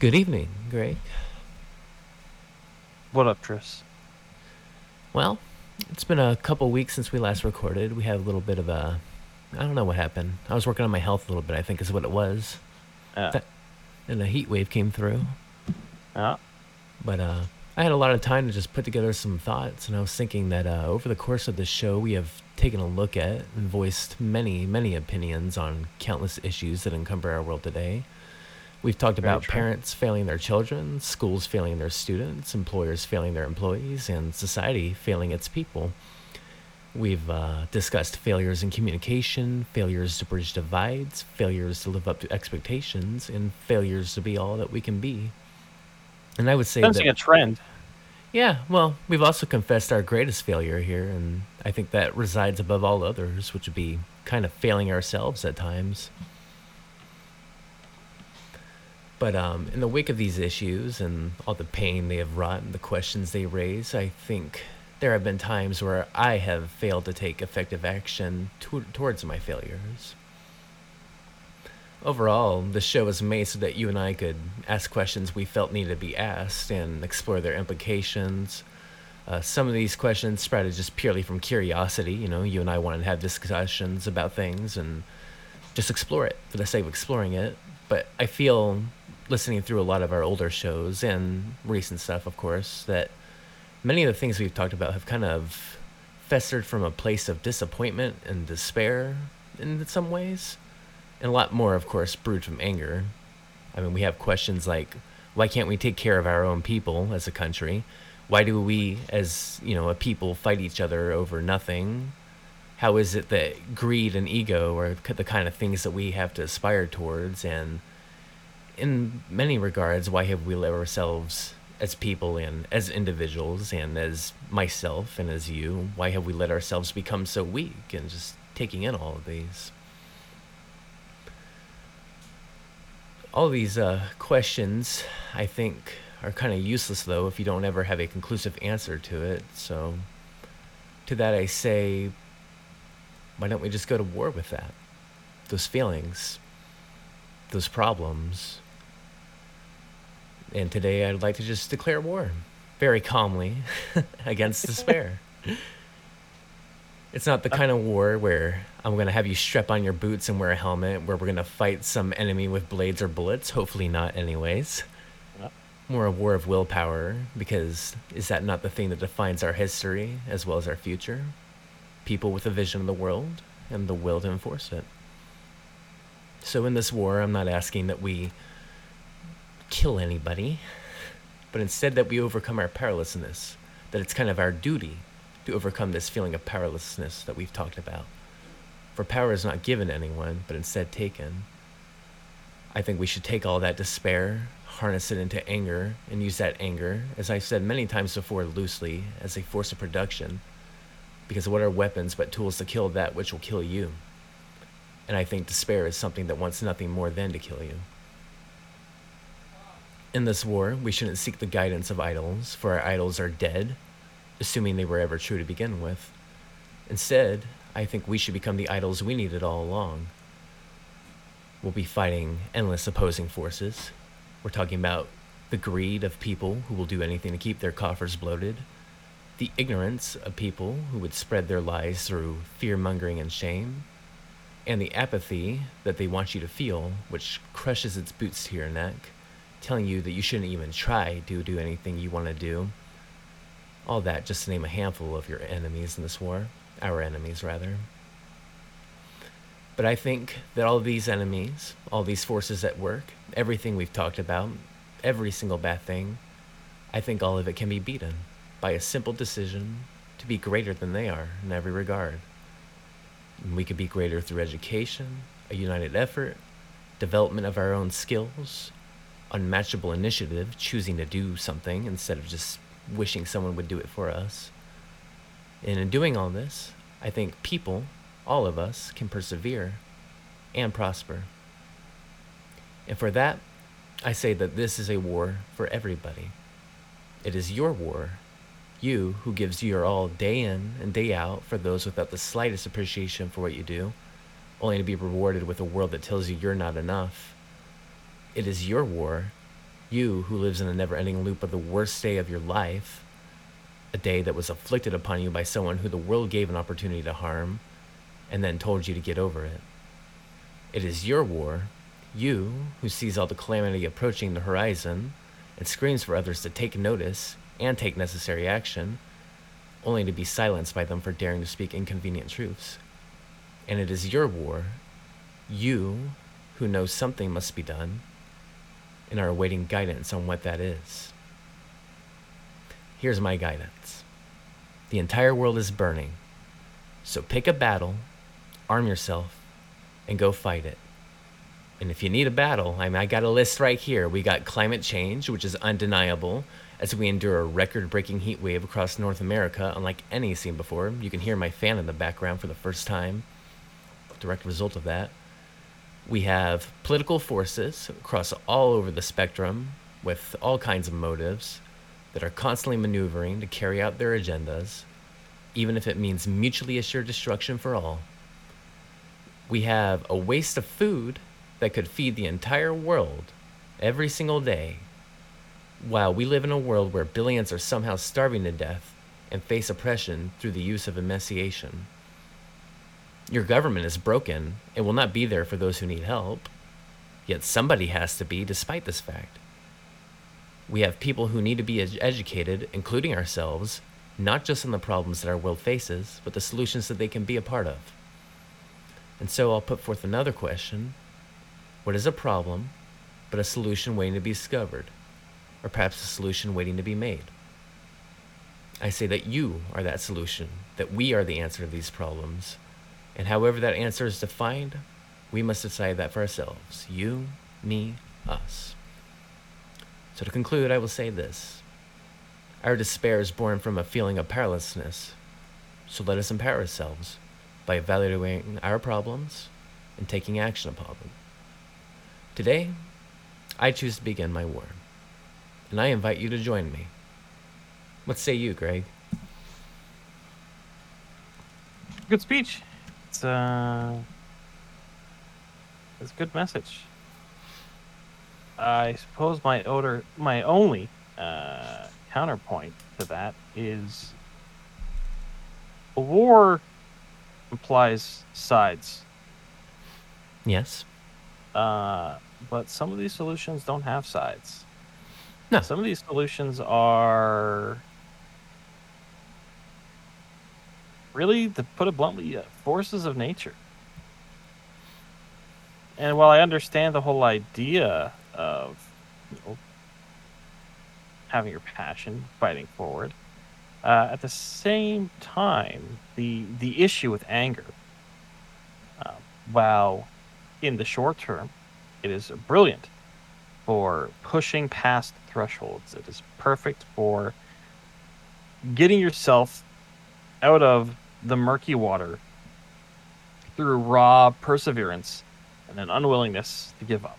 Good evening, Greg. What up, Tris? Well, it's been a couple weeks since we last recorded. We had a little bit of a. I don't know what happened. I was working on my health a little bit, I think is what it was. Yeah. That- And a heat wave came through. Yeah. But uh, I had a lot of time to just put together some thoughts, and I was thinking that uh, over the course of this show, we have taken a look at and voiced many, many opinions on countless issues that encumber our world today. We've talked Very about true. parents failing their children, schools failing their students, employers failing their employees, and society failing its people. We've uh, discussed failures in communication, failures to bridge divides, failures to live up to expectations, and failures to be all that we can be. And I would say Sensing that a trend. yeah, well, we've also confessed our greatest failure here, and I think that resides above all others, which would be kind of failing ourselves at times. But um, in the wake of these issues and all the pain they have wrought and the questions they raise, I think there have been times where I have failed to take effective action to- towards my failures. Overall, the show was made so that you and I could ask questions we felt needed to be asked and explore their implications. Uh, some of these questions sprouted just purely from curiosity. You know, you and I wanted to have discussions about things and just explore it for the sake of exploring it. But I feel, listening through a lot of our older shows and recent stuff, of course, that many of the things we've talked about have kind of festered from a place of disappointment and despair in some ways and a lot more, of course, brewed from anger. I mean, we have questions like, why can't we take care of our own people as a country? Why do we, as you know, a people, fight each other over nothing? How is it that greed and ego are the kind of things that we have to aspire towards? And in many regards, why have we let ourselves, as people and as individuals, and as myself and as you, why have we let ourselves become so weak and just taking in all of these? all these uh, questions, I think, are kind of useless though if you don't ever have a conclusive answer to it. So, to that I say, why don't we just go to war with that? Those feelings, those problems. And today I'd like to just declare war very calmly against despair. It's not the uh, kind of war where I'm going to have you strap on your boots and wear a helmet, where we're going to fight some enemy with blades or bullets. Hopefully, not, anyways. Uh. More a war of willpower, because is that not the thing that defines our history as well as our future? People with a vision of the world and the will to enforce it. So, in this war, I'm not asking that we kill anybody, but instead that we overcome our powerlessness, that it's kind of our duty to overcome this feeling of powerlessness that we've talked about. For power is not given to anyone, but instead taken. I think we should take all that despair, harness it into anger, and use that anger, as I've said many times before loosely, as a force of production. Because what are weapons but tools to kill that which will kill you? And I think despair is something that wants nothing more than to kill you. In this war, we shouldn't seek the guidance of idols, for our idols are dead, assuming they were ever true to begin with. Instead, I think we should become the idols we needed all along. We'll be fighting endless opposing forces. We're talking about the greed of people who will do anything to keep their coffers bloated, the ignorance of people who would spread their lies through fear mongering and shame, and the apathy that they want you to feel, which crushes its boots to your neck, telling you that you shouldn't even try to do anything you want to do. All that just to name a handful of your enemies in this war. Our enemies, rather. But I think that all these enemies, all these forces at work, everything we've talked about, every single bad thing, I think all of it can be beaten by a simple decision to be greater than they are in every regard. And we could be greater through education, a united effort, development of our own skills, unmatchable initiative, choosing to do something instead of just wishing someone would do it for us. And in doing all this, I think people, all of us, can persevere and prosper. And for that, I say that this is a war for everybody. It is your war. You who gives your all day in and day out for those without the slightest appreciation for what you do, only to be rewarded with a world that tells you you're not enough. It is your war, You who lives in a never ending loop of the worst day of your life, a day that was afflicted upon you by someone who the world gave an opportunity to harm and then told you to get over it. It is your war, you who sees all the calamity approaching the horizon and screams for others to take notice and take necessary action, only to be silenced by them for daring to speak inconvenient truths. And it is your war, you who know something must be done and are awaiting guidance on what that is. Here's my guidance the entire world is burning, so pick a battle, arm yourself, and go fight it. And if you need a battle, I mean, I got a list right here. We got climate change, which is undeniable, as we endure a record breaking heat wave across North America, unlike any seen before. You can hear my fan in the background for the first time. Direct result of that. We have political forces across all over the spectrum with all kinds of motives that are constantly maneuvering to carry out their agendas, even if it means mutually assured destruction for all. We have a waste of food that could feed the entire world every single day, while we live in a world where billions are somehow starving to death and face oppression through the use of emaciation. Your government is broken and will not be there for those who need help. Yet somebody has to be, despite this fact. We have people who need to be ed- educated, including ourselves, not just on the problems that our world faces, but the solutions that they can be a part of. And so I'll put forth another question What is a problem, but a solution waiting to be discovered? Or perhaps a solution waiting to be made? I say that you are that solution, that we are the answer to these problems. And however that answer is defined, we must decide that for ourselves you, me, us. So to conclude, I will say this Our despair is born from a feeling of powerlessness. So let us empower ourselves by evaluating our problems and taking action upon them. Today, I choose to begin my war, and I invite you to join me. What say you, Greg? Good speech. It's uh, it's a good message. I suppose my odor, my only uh, counterpoint to that is a war implies sides, Yes? uh, but some of these solutions don't have sides. No. Some of these solutions are really, to put it bluntly, uh, forces of nature. And while I understand the whole idea of you know, having your passion, fighting forward, uh, at the same time, the the issue with anger, uh, while in the short term, it is brilliant for pushing past thresholds. It is perfect for getting yourself out of the murky water through raw perseverance and an unwillingness to give up.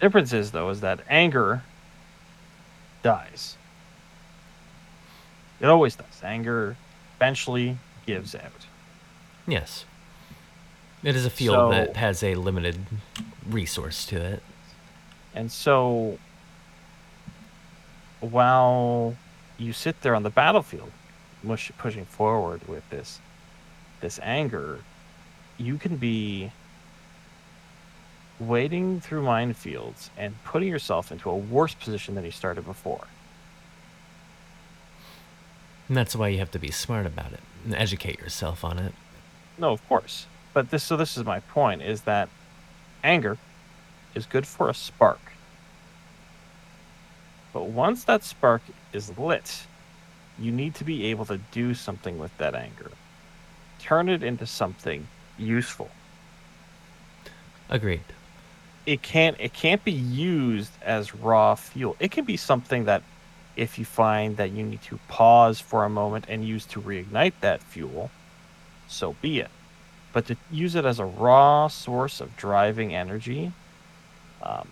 Difference is though is that anger dies. It always does. Anger eventually gives out. Yes. It is a field So- that has a limited resource to it. And so while you sit there on the battlefield mush, pushing forward with this this anger, you can be wading through minefields and putting yourself into a worse position than you started before. And that's why you have to be smart about it and educate yourself on it. No, of course. But this so this is my point is that anger is good for a spark. But once that spark is lit, you need to be able to do something with that anger. Turn it into something useful. Agreed. It can't it can't be used as raw fuel. It can be something that if you find that you need to pause for a moment and use to reignite that fuel, so be it. But to use it as a raw source of driving energy, um,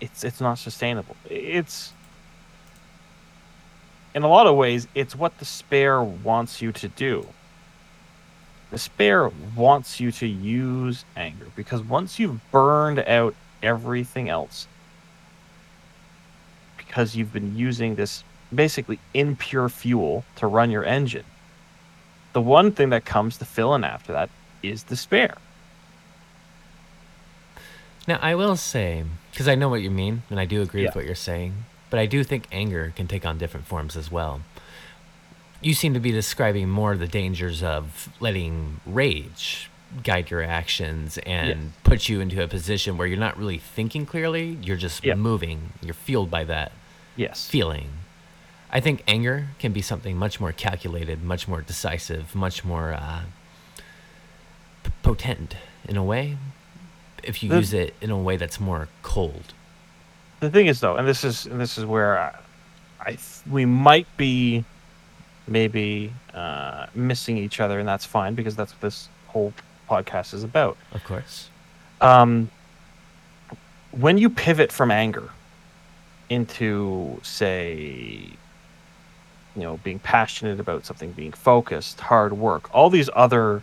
it's it's not sustainable. It's in a lot of ways, it's what despair wants you to do. despair wants you to use anger because once you've burned out everything else, because you've been using this basically impure fuel to run your engine, the one thing that comes to fill in after that is despair. Now, I will say, because I know what you mean, and I do agree Yeah. with what you're saying, but I do think anger can take on different forms as well. You seem to be describing more the dangers of letting rage guide your actions and Yes. put you into a position where you're not really thinking clearly, you're just Yeah. moving, you're fueled by that Yes. feeling. I think anger can be something much more calculated, much more decisive, much more uh, p- potent in a way. If you use it in a way that's more cold. The thing is though and this is and this is where i, I th- we might be maybe uh, missing each other and that's fine because that's what this whole podcast is about Of course. um, when you pivot from anger into say you know being passionate about something being focused hard work all these other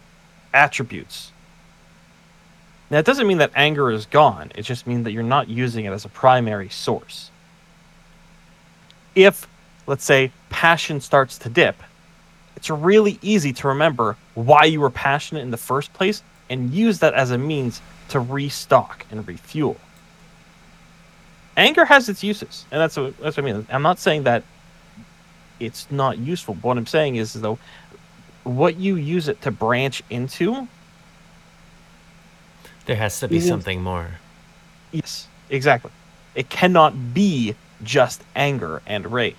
attributes now it doesn't mean that anger is gone it just means that you're not using it as a primary source if let's say passion starts to dip it's really easy to remember why you were passionate in the first place and use that as a means to restock and refuel. Anger has its uses, and that's what, that's what I mean. I'm not saying that it's not useful. But what I'm saying is, though, what you use it to branch into, There has to be Even- something more. yes, exactly. It cannot be just anger and rage.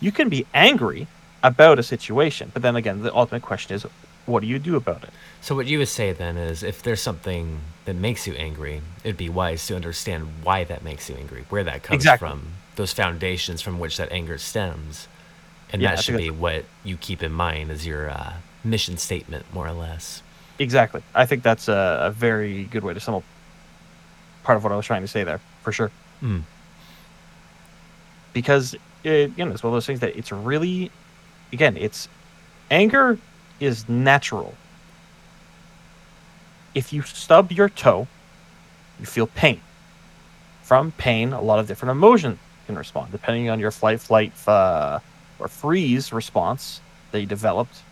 You can be angry about a situation, but then again, the ultimate question is, what do you do about it? So what you would say then is if there's something that makes you angry, it'd be wise to understand why that makes you angry, where that comes Exactly. from, those foundations from which that anger stems. And Yeah, that should be what you keep in mind as your uh, mission statement, more or less. Exactly. I think that's a, a very good way to sum up part of what I was trying to say there, for sure. Mm. Because it, you know, it's one of those things that it's really, again, it's anger is natural. If you stub your toe, you feel pain. From pain, a lot of different emotions can respond, depending on your flight, flight, uh, or freeze response that you developed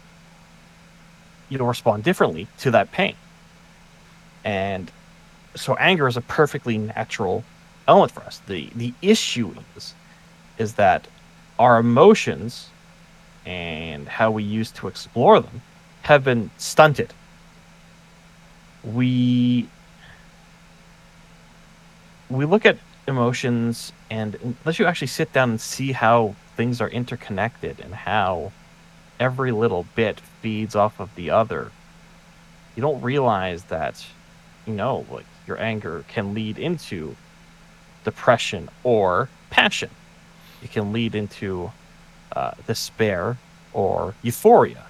you'll respond differently to that pain. And so anger is a perfectly natural element for us. The the issue is is that our emotions and how we used to explore them have been stunted. We we look at emotions and unless you actually sit down and see how things are interconnected and how every little bit feeds off of the other. You don't realize that you know like your anger can lead into depression or passion. It can lead into uh, despair or euphoria.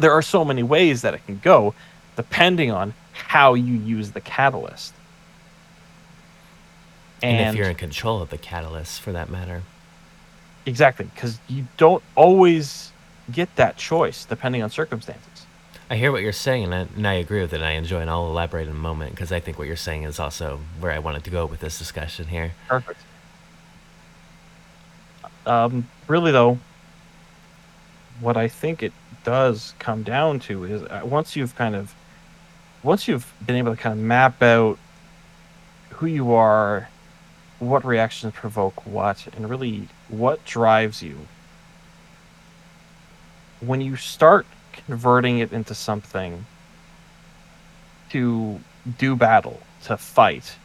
There are so many ways that it can go depending on how you use the catalyst. And, if you're in control of the catalyst, for that matter. exactly because you don't always get that choice depending on circumstances I hear what you're saying, and I, and I agree with it. And I enjoy, and I'll elaborate in a moment because I think what you're saying is also where I wanted to go with this discussion here. Perfect. Um, really though, what I think it does come down to is uh, once you've kind of, once you've been able to kind of map out who you are, what reactions provoke what, and really what drives you. When you start converting it into something to do battle, to fight,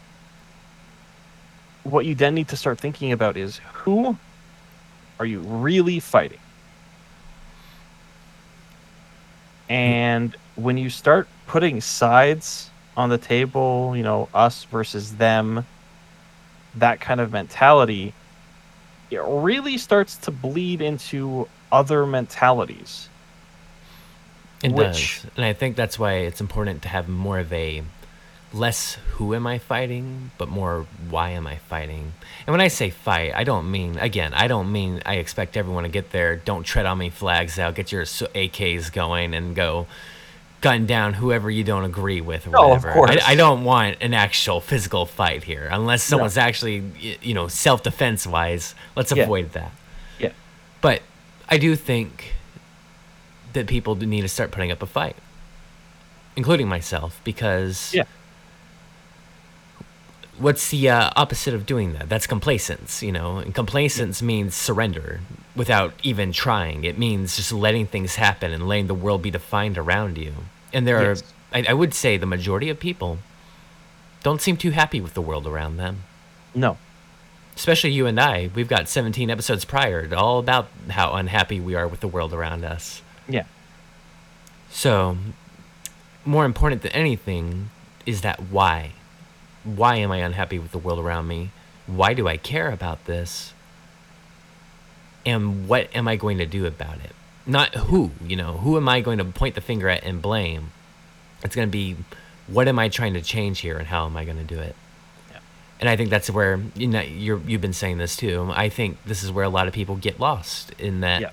what you then need to start thinking about is who are you really fighting? And when you start putting sides on the table, you know, us versus them, that kind of mentality, it really starts to bleed into other mentalities. It Which- does. And I think that's why it's important to have more of a less who am I fighting, but more why am I fighting. And when I say fight, I don't mean, again, I don't mean I expect everyone to get there, don't tread on me flags out, get your AKs going and go gun down whoever you don't agree with or No, of course. I, I don't want an actual physical fight here, unless No. someone's actually, you know, self defense wise. Let's Yeah. avoid that. Yeah. But I do think that people do need to start putting up a fight, including myself, because Yeah. what's the uh, opposite of doing that? That's complacence, you know. And complacence means surrender without even trying. It means just letting things happen and letting the world be defined around you. And there Yes. are, I, I would say, the majority of people don't seem too happy with the world around them. No. Especially you and I. We've got 17 episodes prior all about how unhappy we are with the world around us. Yeah. So, more important than anything is that why. Why am I unhappy with the world around me? Why do I care about this? And what am I going to do about it? Not who, you know, who am I going to point the finger at and blame? It's going to be what am I trying to change here and how am I going to do it? And I think that's where you know you're, you've been saying this too. I think this is where a lot of people get lost in that Yeah.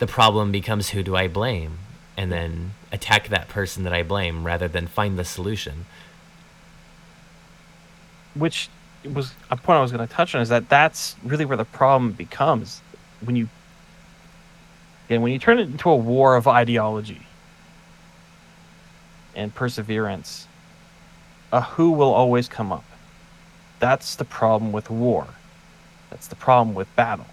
the problem becomes who do I blame, and then attack that person that I blame rather than find the solution. which was a point I was going to touch on is that that's really where the problem becomes when you and when you turn it into a war of ideology and perseverance a who will always come up that's the problem with war that's the problem with battle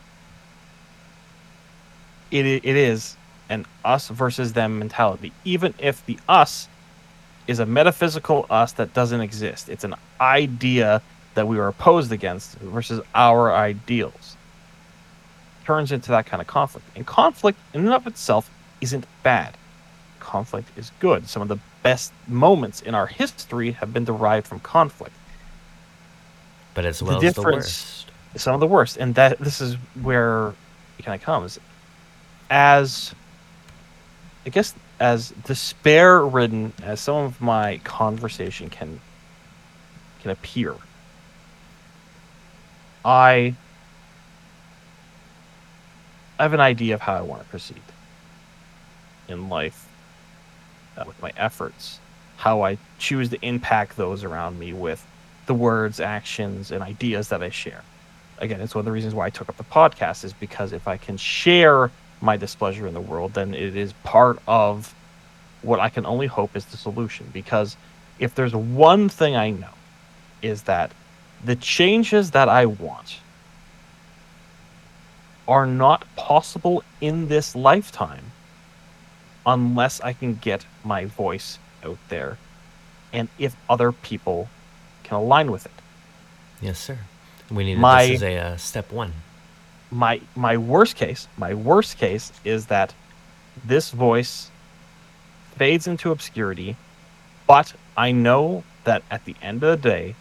it, it is an us versus them mentality even if the us is a metaphysical us that doesn't exist. It's an idea that we are opposed against versus our ideals. Turns into that kind of conflict. And conflict, in and of itself, isn't bad. Conflict is good. Some of the best moments in our history have been derived from conflict. But as The well as the worst. Some of the worst, and that this is where it kind of comes. As I guess as despair ridden as some of my conversation can can appear. I I have an idea of how I want to proceed in life uh, with my efforts, how I choose to impact those around me with the words, actions, and ideas that I share. Again, it's one of the reasons why I took up the podcast is because if I can share my displeasure in the world, then it is part of what I can only hope is the solution. Because if there's one thing I know, is that the changes that I want are not possible in this lifetime unless I can get my voice out there and if other people can align with it. Yes, sir. We need My- this as a uh, step one. my my worst case my worst case is that this voice fades into obscurity but i know that at the end of the day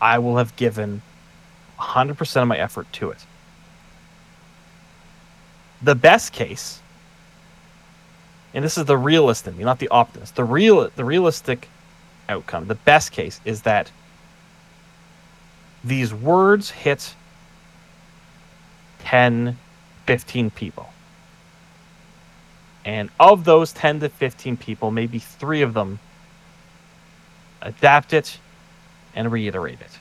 i will have given 100% of my effort to it the best case and this is the realist in me not the optimist the real the realistic outcome the best case is that these words hit 10, 15 people. And of those 10 to 15 people, maybe three of them adapt it and reiterate it.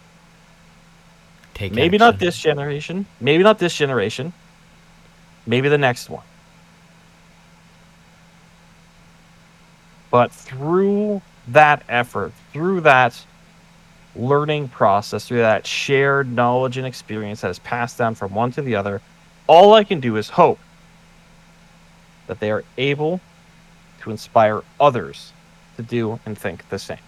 Take Maybe not this generation, maybe not this generation, maybe the next one. But through that effort, through that learning process, through that shared knowledge and experience that is passed down from one to the other, all I can do is hope that they are able to inspire others to do and think the same.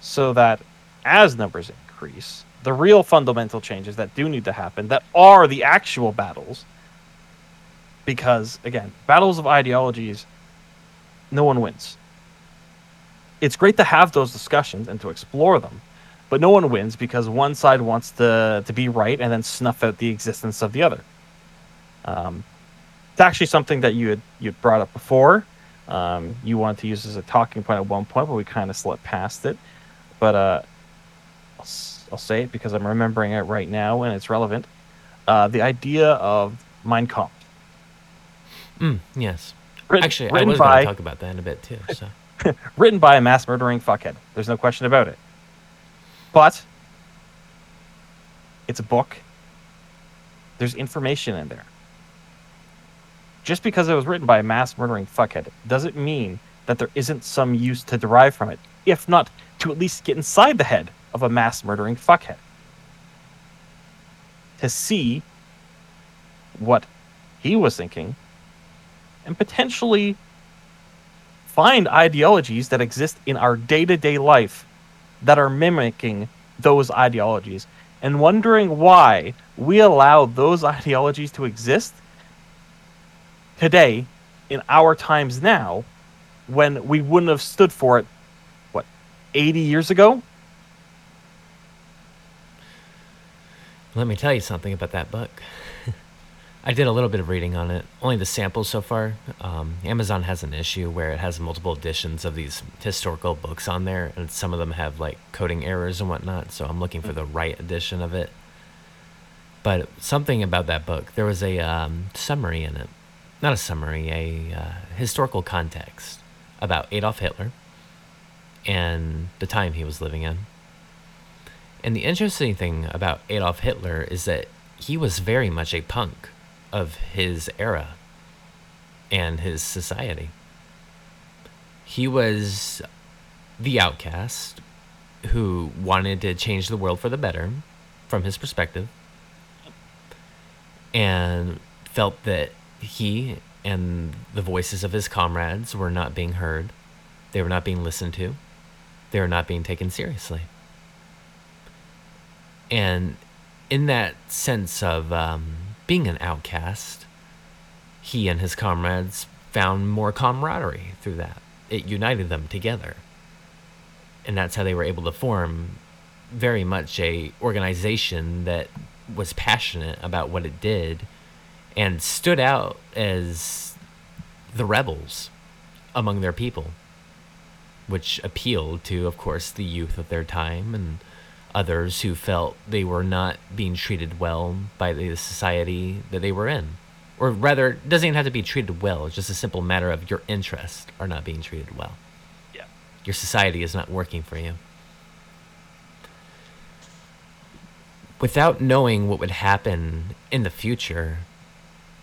So that as numbers increase, the real fundamental changes that do need to happen, that are the actual battles, because again, battles of ideologies, no one wins it's great to have those discussions and to explore them, but no one wins because one side wants to to be right and then snuff out the existence of the other. Um, it's actually something that you had you had brought up before. Um, you wanted to use as a talking point at one point, but we kind of slipped past it. But uh, I'll, I'll say it because I'm remembering it right now and it's relevant. Uh, the idea of Mein Kampf. Mm, yes. Written, Actually, I written was going to talk about that in a bit too. So written by a mass murdering fuckhead. There's no question about it. But it's a book. There's information in there. Just because it was written by a mass murdering fuckhead doesn't mean that there isn't some use to derive from it, if not to at least get inside the head of a mass murdering fuckhead. To see what he was thinking and potentially find ideologies that exist in our day to day life that are mimicking those ideologies and wondering why we allow those ideologies to exist today in our times now when we wouldn't have stood for it, what, 80 years ago? let me tell you something about that book. I did a little bit of reading on it, only the samples so far. Um, Amazon has an issue where it has multiple editions of these historical books on there, and some of them have like coding errors and whatnot. So I'm looking for the right edition of it. But something about that book, there was a um, summary in it, not a summary, a uh, historical context about Adolf Hitler and the time he was living in. And the interesting thing about Adolf Hitler is that he was very much a punk of his era and his society. He was the outcast who wanted to change the world for the better from his perspective and felt that he and the voices of his comrades were not being heard, they were not being listened to, they were not being taken seriously. And in that sense of um, being an outcast, he and his comrades found more camaraderie through that. It united them together. And that's how they were able to form very much a organization that was passionate about what it did and stood out as the rebels among their people, which appealed to, of course, the youth of their time and others who felt they were not being treated well by the society that they were in. Or rather, it doesn't even have to be treated well, it's just a simple matter of your interests are not being treated well. Yeah. Your society is not working for you. Without knowing what would happen in the future,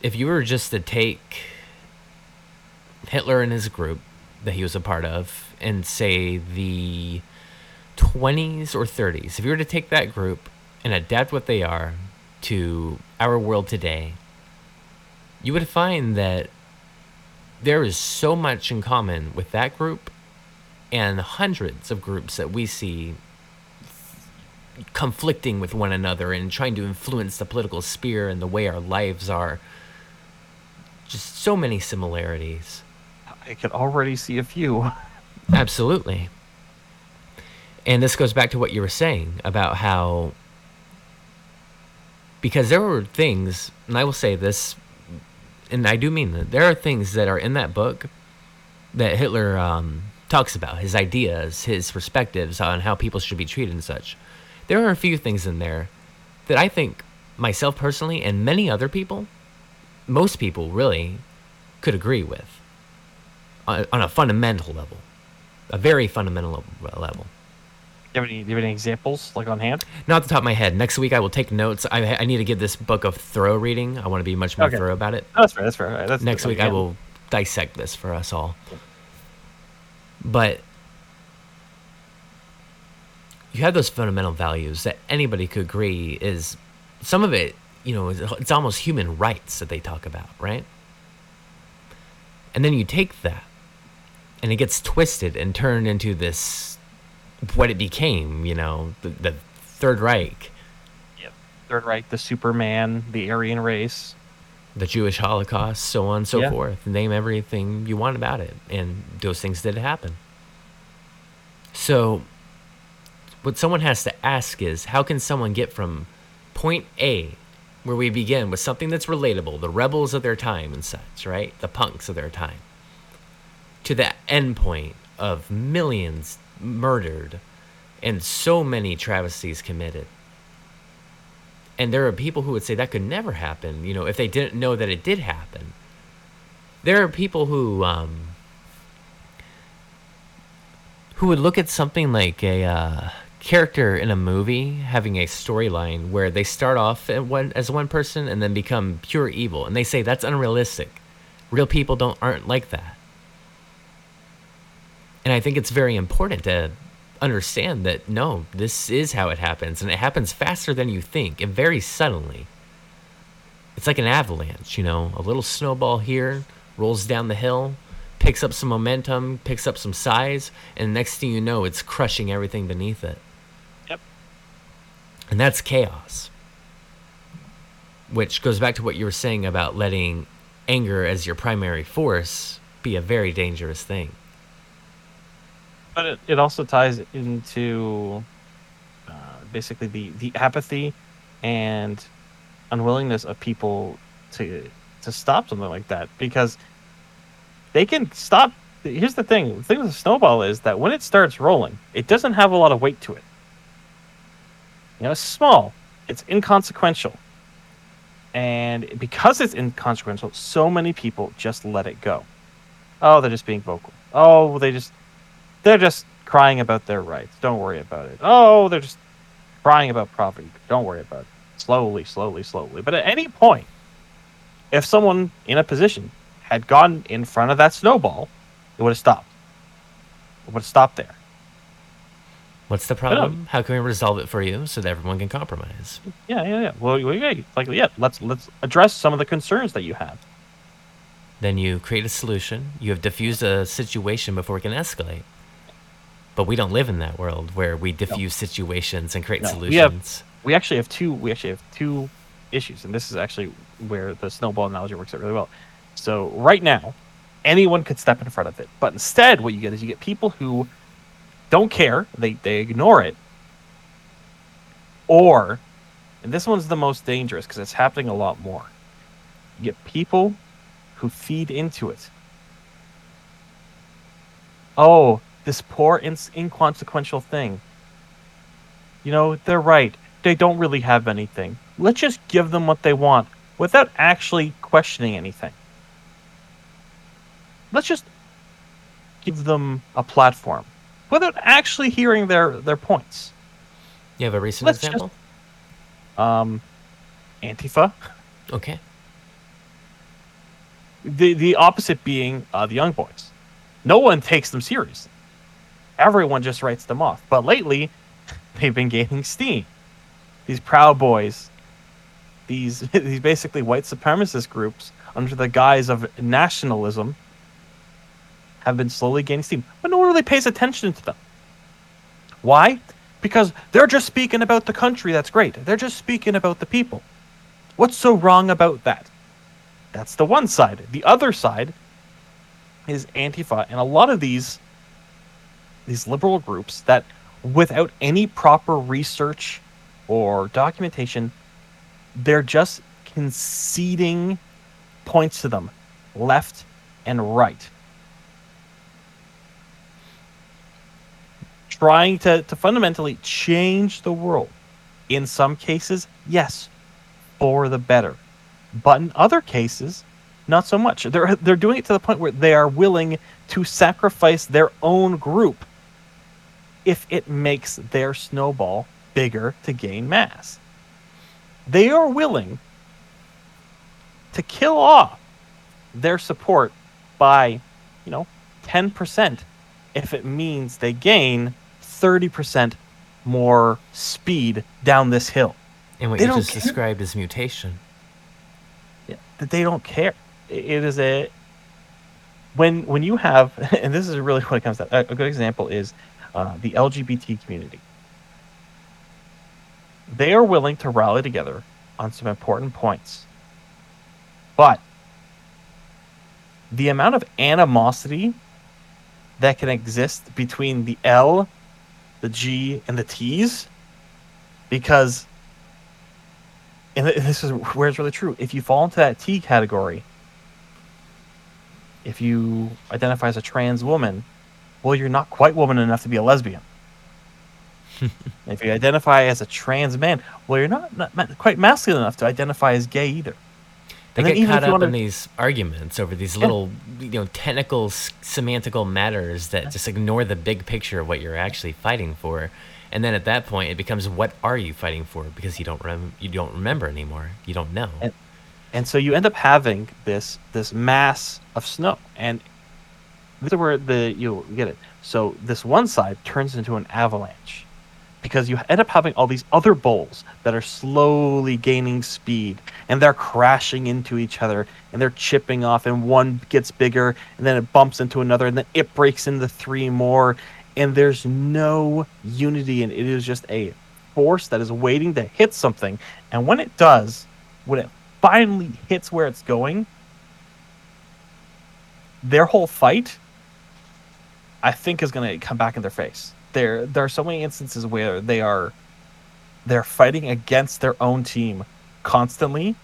if you were just to take Hitler and his group that he was a part of and say the 20s or 30s, if you were to take that group and adapt what they are to our world today, you would find that there is so much in common with that group and hundreds of groups that we see conflicting with one another and trying to influence the political sphere and the way our lives are. Just so many similarities. I could already see a few. Absolutely. And this goes back to what you were saying about how, because there were things, and I will say this, and I do mean that, there are things that are in that book that Hitler um, talks about, his ideas, his perspectives on how people should be treated and such. There are a few things in there that I think myself personally and many other people, most people really, could agree with on, on a fundamental level, a very fundamental level. Do you, have any, do you have any examples like on hand? Not the top of my head. Next week I will take notes. I, I need to give this book a thorough reading. I want to be much more Okay. thorough about it. That's fair. That's fair. Right, that's Next week I will dissect this for us all. But you have those fundamental values that anybody could agree is some of it, you know, it's almost human rights that they talk about, right? And then you take that and it gets twisted and turned into this what it became, you know, the, the Third Reich, Yep. Third Reich, the Superman, the Aryan race. the Jewish Holocaust, so on and so Yeah. forth. Name everything you want about it. And those things did happen. So, what someone has to ask is how can someone get from point A, where we begin with something that's relatable, the rebels of their time and such, right? The punks of their time, to the end point of millions murdered and so many travesties committed? And there are people who would say that could never happen, you know, if they didn't know that it did happen. there are people who um, who would look at something like a uh, character in a movie having a storyline where they start off one, as one person and then become pure evil, and they say that's unrealistic. Real people don't aren't like that. And I think it's very important to understand that no, this is how it happens, and it happens faster than you think, and very suddenly. It's like an avalanche, you know, a little snowball here rolls down the hill, picks up some momentum, picks up some size, and next thing you know, it's crushing everything beneath it. Yep. And that's chaos. Which goes back to what you were saying about letting anger as your primary force be a very dangerous thing. But it, it also ties into uh, basically the, the apathy and unwillingness of people to to stop something like that because they can stop. Here's the thing: the thing with a snowball is that when it starts rolling, it doesn't have a lot of weight to it. You know, it's small, it's inconsequential, and because it's inconsequential, so many people just let it go. Oh, they're just being vocal. Oh, they just they're just crying about their rights. Don't worry about it. Oh, they're just crying about poverty. Don't worry about it. Slowly, slowly, slowly. But at any point, if someone in a position had gone in front of that snowball, it would have stopped. It would have stopped there. What's the problem? How can we resolve it for you so that everyone can compromise? Yeah, yeah, yeah. Well, yeah, like yeah, let's let's address some of the concerns that you have. Then you create a solution. You have diffused a situation before it can escalate. But we don't live in that world where we diffuse no. situations and create no. solutions. We, have, we actually have two. We actually have two issues, and this is actually where the snowball analogy works out really well. So right now, anyone could step in front of it. But instead, what you get is you get people who don't care, they, they ignore it. Or, and this one's the most dangerous because it's happening a lot more. You get people who feed into it. Oh, this poor, ins- inconsequential thing. You know, they're right. They don't really have anything. Let's just give them what they want without actually questioning anything let's just give them a platform without actually hearing their their points. You have a recent let's example? Just, um, Antifa. Okay. The the opposite being uh, the Young Boys. No one takes them seriously. Everyone just writes them off. But lately, they've been gaining steam. These Proud Boys, these these basically white supremacist groups, under the guise of nationalism, have been slowly gaining steam, but no one really pays attention to them. Why? Because they're just speaking about the country, that's great. They're just speaking about the people. What's so wrong about that? That's the one side. The other side is Antifa, and a lot of these these liberal groups that without any proper research or documentation, they're just conceding points to them left and right. trying to, to fundamentally change the world. In some cases, yes, for the better. But in other cases, not so much. They're they're doing it to the point where they are willing to sacrifice their own group if it makes their snowball bigger to gain mass. They are willing to kill off their support by, you know, 10% if it means they gain 30% more speed down this hill. And what they you just care. described as mutation. Yeah, that they don't care. It is a when when you have, and this is really what it comes to. A good example is uh, the LGBT community. They are willing to rally together on some important points, but the amount of animosity that can exist between the L the G, and the T's because, and this is where it's really true. If you fall into that T category, if you identify as a trans woman, well, you're not quite woman enough to be a lesbian. if you identify as a trans man, well, you're not, not, quite masculine enough to identify as gay either. They And get caught up in wanna- these arguments over these little, you know, technical, s- semantical matters that just ignore the big picture of what you're actually fighting for. And then at that point, it becomes, what are you fighting for? Because you don't rem- you don't remember anymore. You don't know. And- and so you end up having this this mass of snow and this is where the you get it. So this one side turns into an avalanche because you end up having all these other bowls that are slowly gaining speed and they're crashing into each other and they're chipping off and one gets bigger and then it bumps into another and then it breaks into three more and there's no unity and it is just a force that is waiting to hit something. And when it does when it finally hits where it's going their whole fight i think is going to come back in their face. There there are so many instances where they are they're fighting against their own team constantly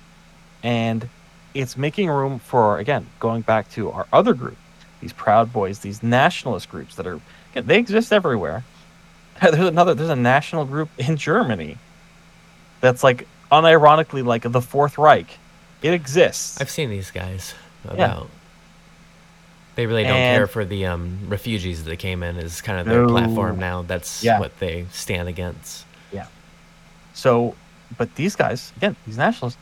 and it's making room for again going back to our other group these proud boys these nationalist groups that are again, they exist everywhere. There's another there's a national group in germany that's like unironically like the fourth reich. It exists. I've seen these guys about. They really don't And- care for the um, refugees that came in. Is kind of their No. platform now. That's Yeah. what they stand against. Yeah. So, but these guys, again, these nationalists,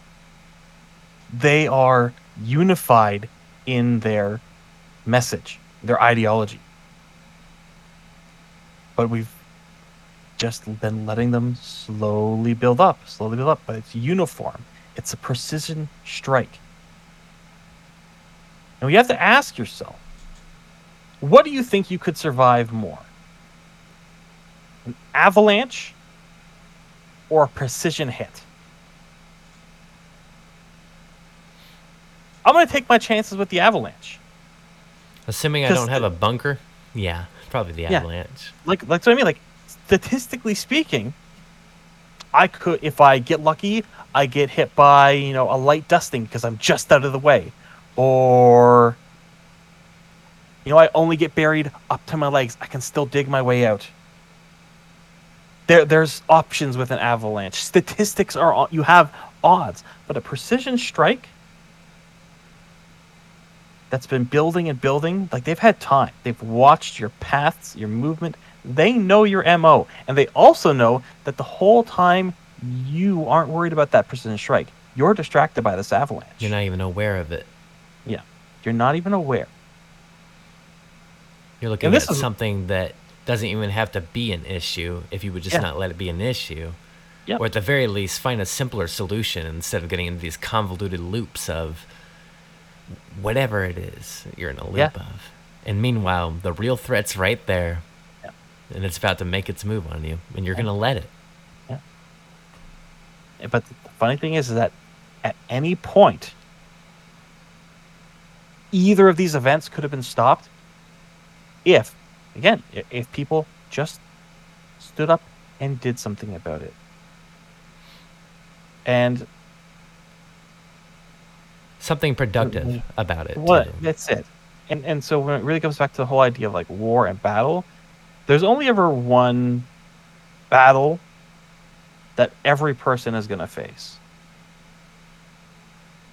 they are unified in their message, their ideology. But we've just been letting them slowly build up, slowly build up. But it's uniform, it's a precision strike. And you have to ask yourself what do you think you could survive more? An avalanche or a precision hit. I'm going to take my chances with the avalanche. Assuming I don't have a bunker, yeah, probably the Yeah. avalanche. Like, like that's what I mean. Like, statistically speaking, I could, if I get lucky, I get hit by you know a light dusting because I'm just out of the way, or you know I only get buried up to my legs. I can still dig my way out. There, there's options with an avalanche. Statistics are on- you have odds, but a precision strike that's been building and building, like they've had time. They've watched your paths, your movement. They know your MO. And they also know that the whole time you aren't worried about that precision strike. You're distracted by this avalanche. You're not even aware of it. yeah. You're not even aware. You're looking this at is- something that doesn't even have to be an issue if you would just Yeah. not let it be an issue. Yep. Or at the very least, find a simpler solution instead of getting into these convoluted loops of whatever it is you're in a loop Yeah. of. And meanwhile, the real threat's right there. Yeah. And it's about to make its move on you, and you're Yeah. going to let it. Yeah. But the funny thing is, is that at any point, either of these events could have been stopped if, again, if people just stood up and did something about it. And Something productive Mhm. about it. what too. that's it. And and so when it really comes back to the whole idea of like war and battle, there's only ever one battle that every person is going to face.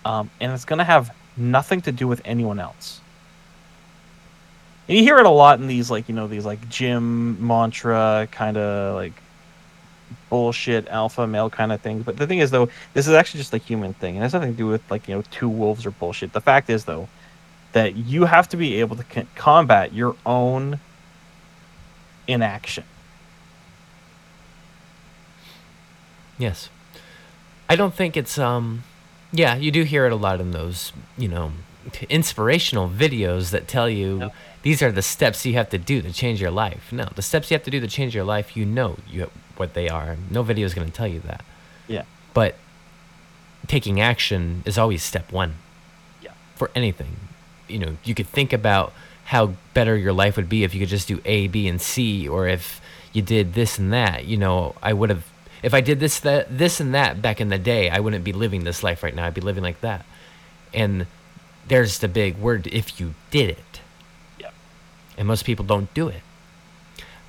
Um, and it's going to have nothing to do with anyone else. And you hear it a lot in these like, you know, these like gym mantra kind of like bullshit alpha male kind of things. But the thing is though, this is actually just a human thing. and it has nothing to do with like, you know, two wolves or bullshit. The fact is though, that you have to be able to c- combat your own inaction. Yes. I don't think it's um yeah, you do hear it a lot in those, you know, inspirational videos that tell you Yep. These are the steps you have to do to change your life. No, the steps you have to do to change your life, you know you what they are. No video is going to tell you that. Yeah. But taking action is always step 1. Yeah. For anything. You know, you could think about how better your life would be if you could just do A, B, and C, or if you did this and that. You know, I would have, if I did this, that, this and that back in the day, I wouldn't be living this life right now. I'd be living like that. And there's the big word if you did it. And most people don't do it.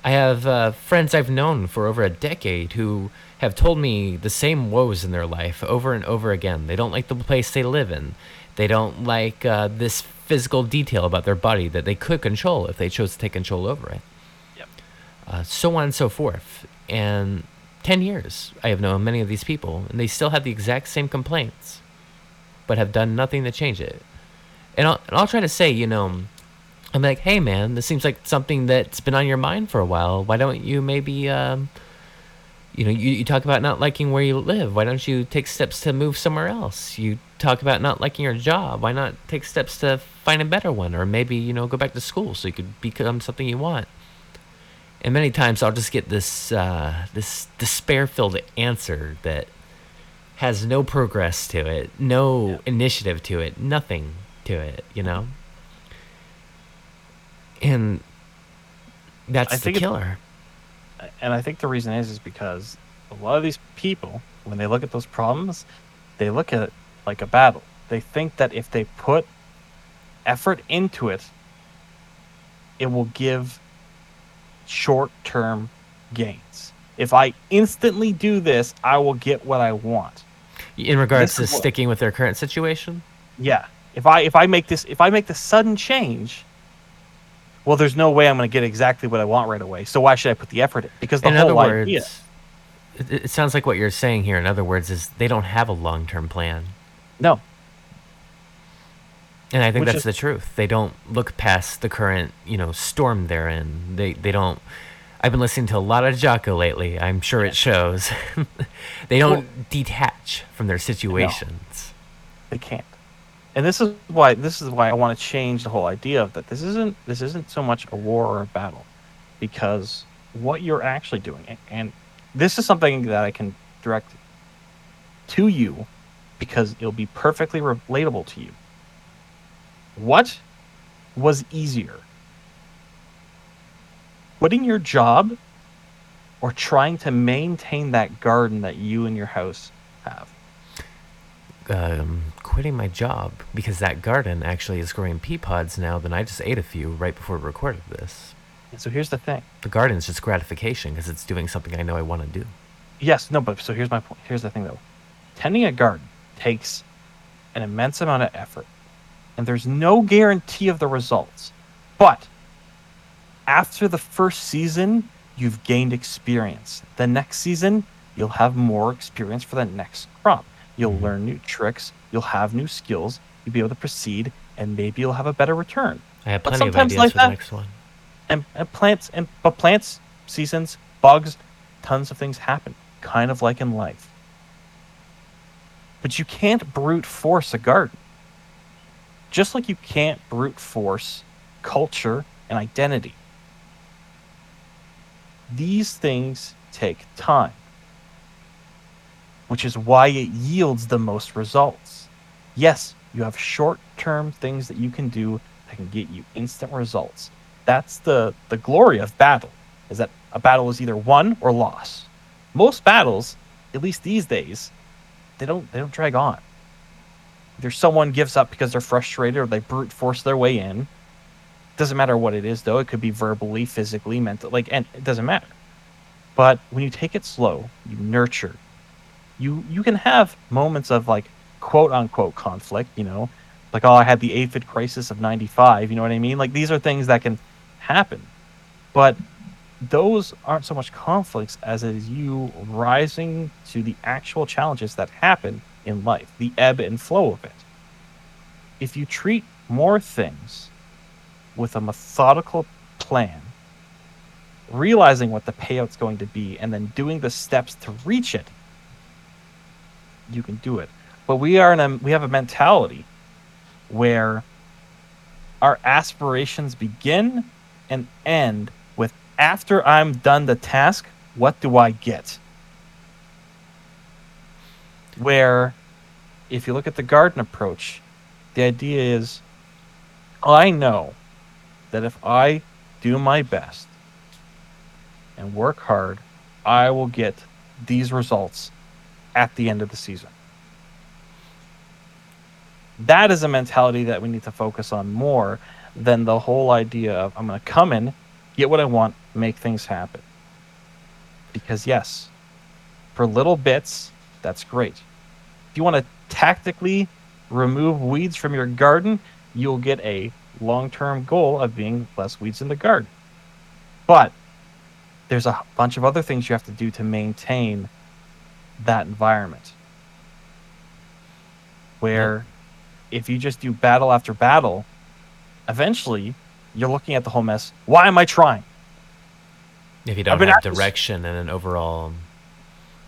I have uh, friends I've known for over a decade who have told me the same woes in their life over and over again. They don't like the place they live in. They don't like uh, this physical detail about their body that they could control if they chose to take control over it. Yep. Uh, so on and so forth. And 10 years, I have known many of these people, and they still have the exact same complaints, but have done nothing to change it. And I'll, and I'll try to say, you know, I'm like, hey man, this seems like something that's been on your mind for a while. Why don't you maybe, um, you know, you, you talk about not liking where you live. Why don't you take steps to move somewhere else? You talk about not liking your job. Why not take steps to find a better one? Or maybe, you know, go back to school so you could become something you want. And many times I'll just get this, uh, this despair filled answer that has no progress to it, no Yeah. initiative to it, nothing to it, you know? And that's I the it- killer. and I think the reason is is because a lot of these people, when they look at those problems, they look at it like a battle. They think that if they put effort into it, it will give short-term gains. If I instantly do this, I will get what I want. In regards to This is what- sticking with their current situation? Yeah. If I if I make this if I make the sudden change, well, there's no way I'm going to get exactly what I want right away. So why should I put the effort in? Because the in whole other words, it, it sounds like what you're saying here, in other words, is they don't have a long term plan. No, And I think Which that's is- the truth. They don't look past the current, you know, storm they're in. They they don't. I've been listening to a lot of Jocko lately. I'm sure it shows. they don't Well- detach from their situations. they can't and this is why this is why i want to change the whole idea of that. This isn't this isn't so much a war or a battle because what you're actually doing and- this is something that i can direct to you because it'll be perfectly relatable to you. What was easier? Quitting your job or trying to maintain that garden that you and your house have? Um, quitting my job because that garden actually is growing pea pods now. Then I just ate a few right before we recorded this. so here's the thing The garden's just gratification because it's doing something I know I want to do. Yes, no, but so here's my point. Here's the thing though. Tending a garden takes an immense amount of effort, and there's no guarantee of the results. But after the first season, you've gained experience. The next season, you'll have more experience for the next crop. You'll Mhm. learn new tricks, you'll have new skills, you'll be able to proceed, and maybe you'll have a better return. I have plenty of ideas like for that- the next one. and, and plants and but plants seasons bugs tons of things happen kind of like in life but you can't brute force a garden just like you can't brute force culture and identity these things take time which is why it yields the most results yes you have short-term things that you can do that can get you instant results. That's the the glory of battle is that a battle is either won or lost. Most battles at least these days they don't they don't drag on. Either someone gives up because they're frustrated or they brute force their way in. Doesn't matter what it is though. It could be verbally physically mental like and it doesn't matter. But when you take it slow you nurture. You you can have moments of like quote unquote conflict you know? Like oh i had the aphid crisis of 95 you know what i mean? Like these are things that can happen. But those aren't so much conflicts as it is you rising to the actual challenges that happen in life the ebb and flow of it. If you treat more things with a methodical plan realizing what the payout's going to be and then doing the steps to reach it you can do it but we are in a we have a mentality where our aspirations begin and end with after I'm done the task, what do I get? Where if you look at the garden approach, the idea is I know that if I do my best and work hard, I will get these results at the end of the season. That is a mentality that we need to focus on more than the whole idea of I'm going to come in get what I want, make things happen. Because yes, for little bits, that's great. If you want to tactically remove weeds from your garden, you'll get a long-term goal of being less weeds in the garden. But there's a bunch of other things you have to do to maintain that environment. Where if you just do battle after battle, eventually you're looking at the whole mess. Why am I trying? If you don't have at this- direction and an overall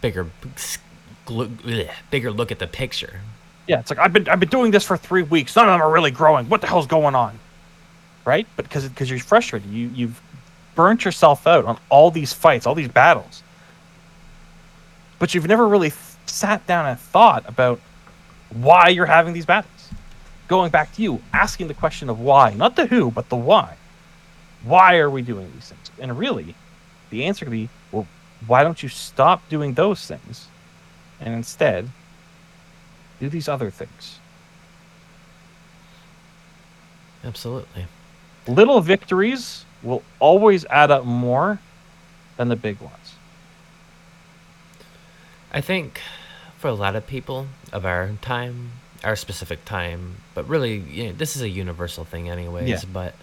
bigger, s- glu- bleh, bigger look at the picture. Yeah, it's like I've been I've been doing this for three weeks. None of them are really growing. What the hell's going on? Right? But because because you're frustrated, you you've burnt yourself out on all these fights, all these battles. But you've never really sat down and thought about why you're having these battles. Going back to you, asking the question of why, not the who, but the why. Why are we doing these things? And really, the answer could be, well, why don't you stop doing those things and instead do these other things? Absolutely. Little victories will always add up more than the big ones. I think for a lot of people of our time, our specific time, but really, you know, this is a universal thing, anyways. Yeah. But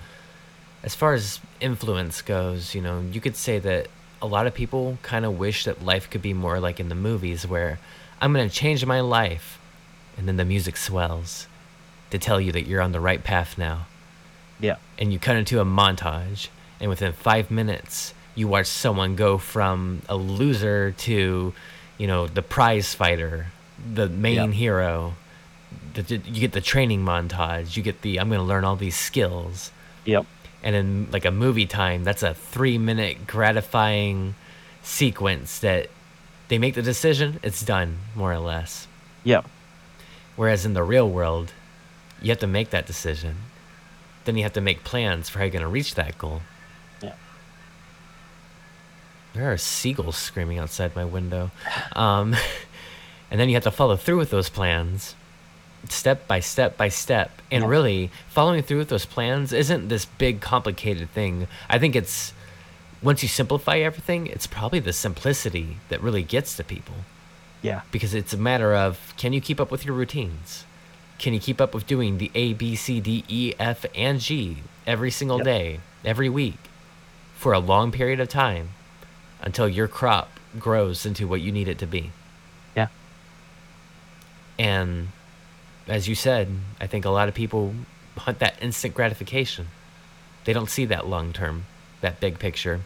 as far as influence goes, you know, you could say that a lot of people kind of wish that life could be more like in the movies where I'm going to change my life. And then the music swells to tell you that you're on the right path now. Yeah. and you cut into a montage and within five minutes you watch someone go from a loser to you know the prize fighter the main Yeah. hero the, you get the training montage you get the i'm going to learn all these skills Yep. and in like a movie time that's a three minute gratifying sequence that they make the decision it's done more or less Yep. Whereas in the real world, you have to make that decision. Then you have to make plans for how you're going to reach that goal. Yeah. There are seagulls screaming outside my window. Um, and then you have to follow through with those plans step by step by step. And Yeah. really, following through with those plans isn't this big, complicated thing. I think it's once you simplify everything, it's probably the simplicity that really gets to people Yeah. because it's a matter of can you keep up with your routines? Can you keep up with doing the A, B, C, D, E, F, and G every single Yep. day, every week, for a long period of time until your crop grows into what you need it to be? Yeah. And as you said, I think a lot of people hunt that instant gratification. They don't see that long term, that big picture.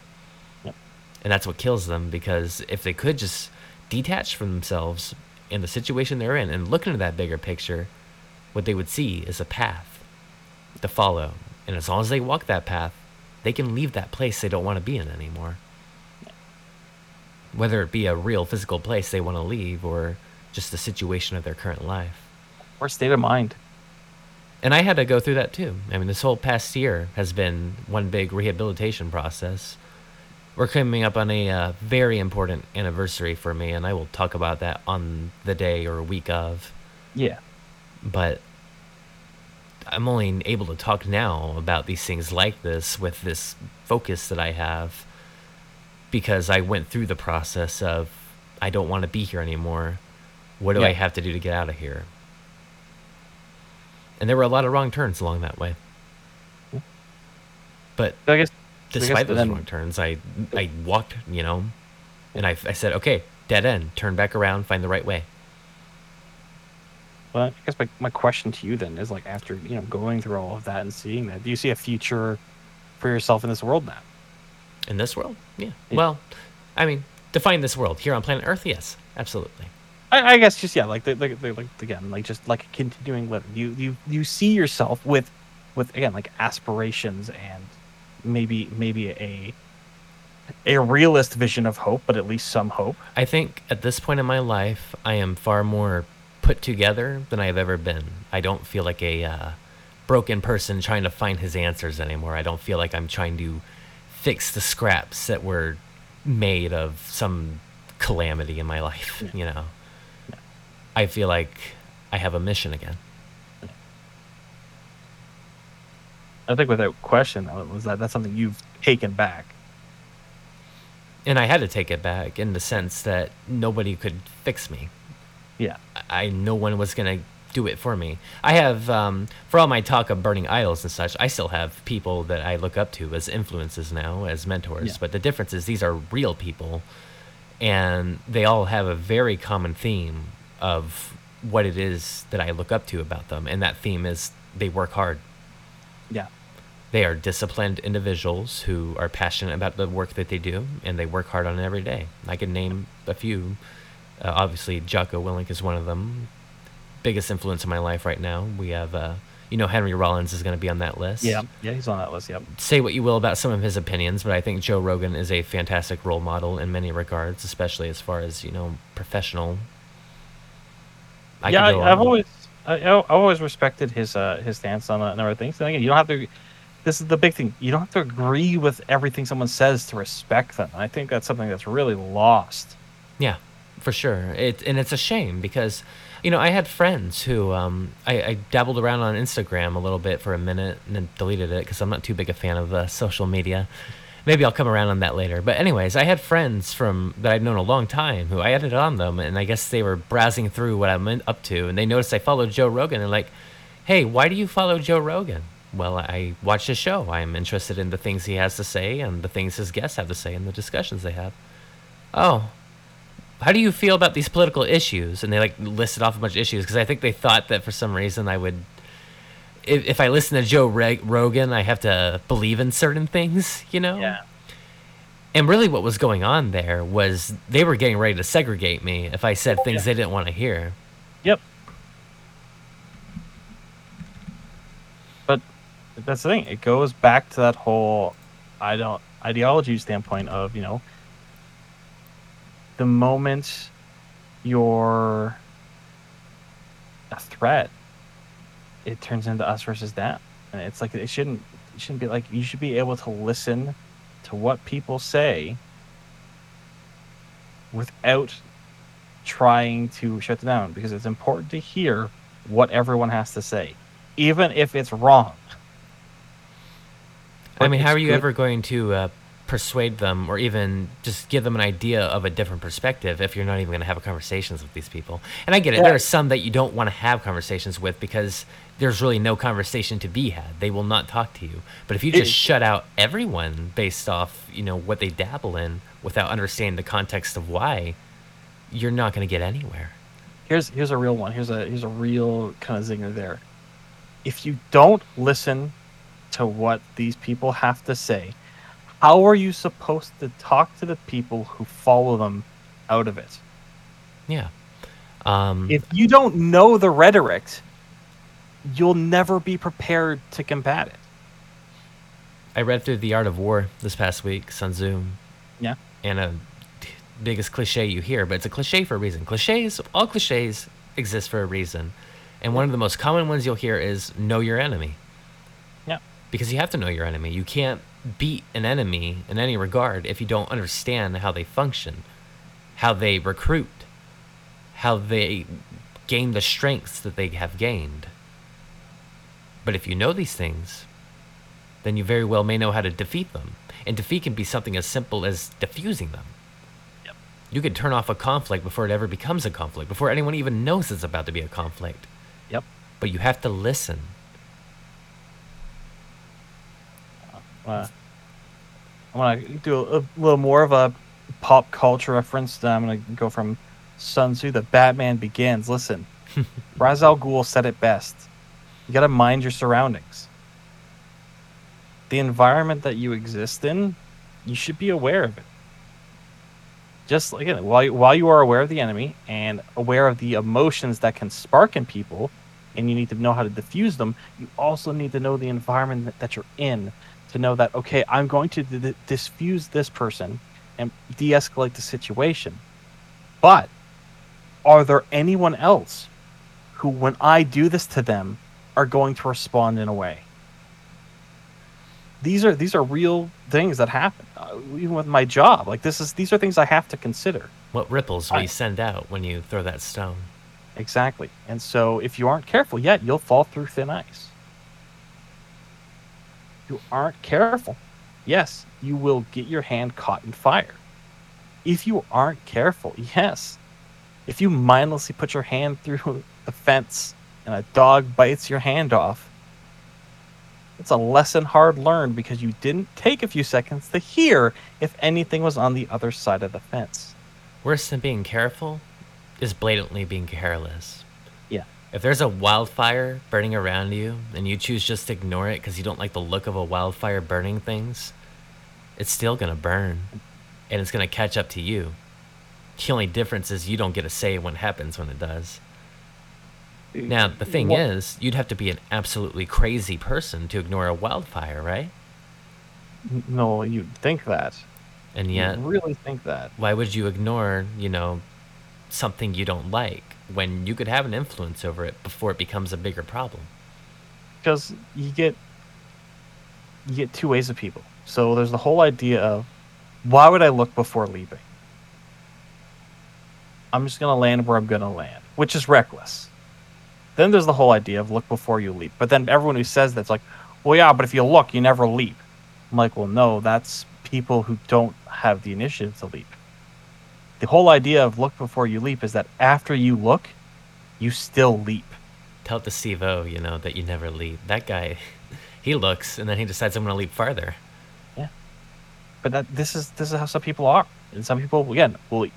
Yep. And that's what kills them because if they could just detach from themselves in the situation they're in and look into that bigger picture, what they would see is a path to follow. And as long as they walk that path, they can leave that place they don't want to be in anymore. Whether it be a real physical place they want to leave or just the situation of their current life. Or state of mind. And I had to go through that too. I mean, this whole past year has been one big rehabilitation process. We're coming up on a uh, very important anniversary for me, and I will talk about that on the day or week of. Yeah. But I'm only able to talk now about these things like this with this focus that I have because I went through the process of I don't want to be here anymore. What do I have to do to get out of here? And there were a lot of wrong turns along that way. But I guess I guess despite those then- wrong turns, I I walked, you know, and I, I said, okay, dead end, turn back around, find the right way. Well, I guess my, my question to you then is like after you know going through all of that and seeing that, do you see a future for yourself in this world now? In this world, yeah. Yeah. Well, I mean, define this world here on planet Earth. Yes, absolutely. I, I guess just yeah, like the, the, the, like again, like just like continuing living. You you you see yourself with with again like aspirations and maybe maybe a a realist vision of hope, but at least some hope. I think at this point in my life, I am far more put together than I have ever been. I don't feel like a uh, broken person trying to find his answers anymore. I don't feel like I'm trying to fix the scraps that were made of some calamity in my life, you know. I feel like I have a mission again. I think without question, was that that's something you've taken back. And I had to take it back in the sense that nobody could fix me. Yeah. I no one was gonna do it for me. I have, um, for all my talk of burning idols and such, I still have people that I look up to as influences now, as mentors. Yeah. But the difference is these are real people, and they all have a very common theme of what it is that I look up to about them, and that theme is they work hard. Yeah. They are disciplined individuals who are passionate about the work that they do, and they work hard on it every day. I can name a few. Uh, obviously, Jocko Willink is one of them. Biggest influence in my life right now. We have, uh, you know, Henry Rollins is going to be on that list. Yeah. Yeah, he's on that list. Yep. Say what you will about some of his opinions, but I think Joe Rogan is a fantastic role model in many regards, especially as far as you know, professional. I yeah, I, I've always I, I've always respected his uh his stance on a number of things. And again, you don't have to. This is the big thing. You don't have to agree with everything someone says to respect them. I think that's something that's really lost. Yeah, for sure. It and it's a shame because, you know, I had friends who um, I, I dabbled around on Instagram a little bit for a minute and then deleted it because I'm not too big a fan of uh, social media. Maybe I'll come around on that later. But anyways, I had friends from that I'd known a long time who I added on them, and I guess they were browsing through what I'm up to, and they noticed I followed Joe Rogan. and like, "Hey, why do you follow Joe Rogan?" Well, I watch his show. I'm interested in the things he has to say and the things his guests have to say and the discussions they have. Oh, how do you feel about these political issues? And they like listed off a bunch of issues because I think they thought that for some reason I would, if, if I listen to Joe Reg- Rogan, I have to believe in certain things, you know? Yeah. And really, what was going on there was they were getting ready to segregate me if I said things Yeah. they didn't want to hear. Yep. But that's the thing. It goes back to that whole I don't ideology standpoint of, you know, the moment you're a threat, it turns into us versus them. And it's like it shouldn't it shouldn't be like you should be able to listen to what people say without trying to shut them down because it's important to hear what everyone has to say, even if it's wrong. I mean, how are you good- ever going to uh, persuade them or even just give them an idea of a different perspective if you're not even going to have conversations with these people? And I get it. Yeah. There are some that you don't want to have conversations with because there's really no conversation to be had. They will not talk to you. But if you It- just shut out everyone based off, you know, what they dabble in without understanding the context of why, you're not going to get anywhere. Here's here's a real one. Here's a here's a real kind of zinger there. If you don't listen to what these people have to say, how are you supposed to talk to the people who follow them out of it? Yeah. Um, If you don't know the rhetoric, you'll never be prepared to combat it. I read through The Art of War this past week, Sun Tzu. Yeah. And a biggest cliche you hear, but it's a cliche for a reason. Cliches, all cliches exist for a reason. And one of the most common ones you'll hear is know your enemy. Yeah. Because you have to know your enemy. You can't beat an enemy in any regard if you don't understand how they function, how they recruit, how they gain the strengths that they have gained. But if you know these things, then you very well may know how to defeat them. And defeat can be something as simple as diffusing them. Yep. You can turn off a conflict before it ever becomes a conflict, before anyone even knows it's about to be a conflict. Yep. But you have to listen. Uh, I want to do a, a little more of a pop culture reference. Then I'm going to go from Sun Tzu, the Batman Begins. Listen, Ra's al Ghul said it best. You got to mind your surroundings. The environment that you exist in, you should be aware of it. Just like again, while you, while you are aware of the enemy and aware of the emotions that can spark in people, and you need to know how to diffuse them, you also need to know the environment that, that you're in to know that okay, I'm going to d- d- diffuse this person and de-escalate the situation. But are there anyone else who, when I do this to them, are going to respond in a way? These are these are real things that happen, uh, even with my job. Like this is these are things I have to consider. What ripples I- we send out when you throw that stone. Exactly. And so if you aren't careful yet, you'll fall through thin ice. You aren't careful, yes, you will get your hand caught in fire. If you aren't careful, yes, if you mindlessly put your hand through the fence and a dog bites your hand off, it's a lesson hard learned because you didn't take a few seconds to hear if anything was on the other side of the fence. Worse than being careful is blatantly being careless. If there's a wildfire burning around you and you choose just to ignore it because you don't like the look of a wildfire burning things, it's still going to burn and it's going to catch up to you. The only difference is you don't get a say when it happens when it does. Now, the thing What- is, you'd have to be an absolutely crazy person to ignore a wildfire, right? No, you'd think that. And You yet, really think that. why would you ignore, you know, something you don't like when you could have an influence over it before it becomes a bigger problem? because you get you get two ways of people. So there's the whole idea of why would I look before leaping? I'm just gonna land where I'm gonna land, which is reckless. Then there's the whole idea of look before you leap. But then everyone who says that's like, well, yeah, but if you look, you never leap. I'm like, well, no, that's people who don't have the initiative to leap. The whole idea of look before you leap is that after you look, you still leap. Tell the to Steve O, you know, that you never leap. That guy, he looks and then he decides I'm going to leap farther. Yeah. But that this is this is how some people are and some people again will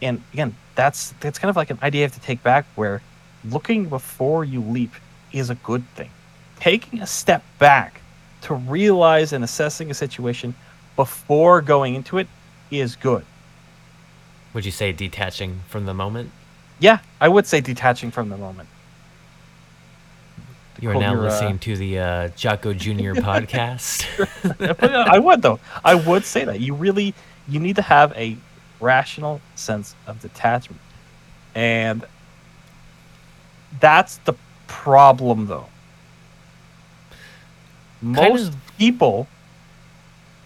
and again that's that's kind of like an idea you have to take back where looking before you leap is a good thing taking a step back to realize and assessing a situation before going into it is good Would you say detaching from the moment? yeah i would say detaching from the moment You are now your, uh, listening to the uh, Jocko Jr. podcast. Uh, I would though. I would say that you really you need to have a rational sense of detachment, and that's the problem though. Kind Most of- people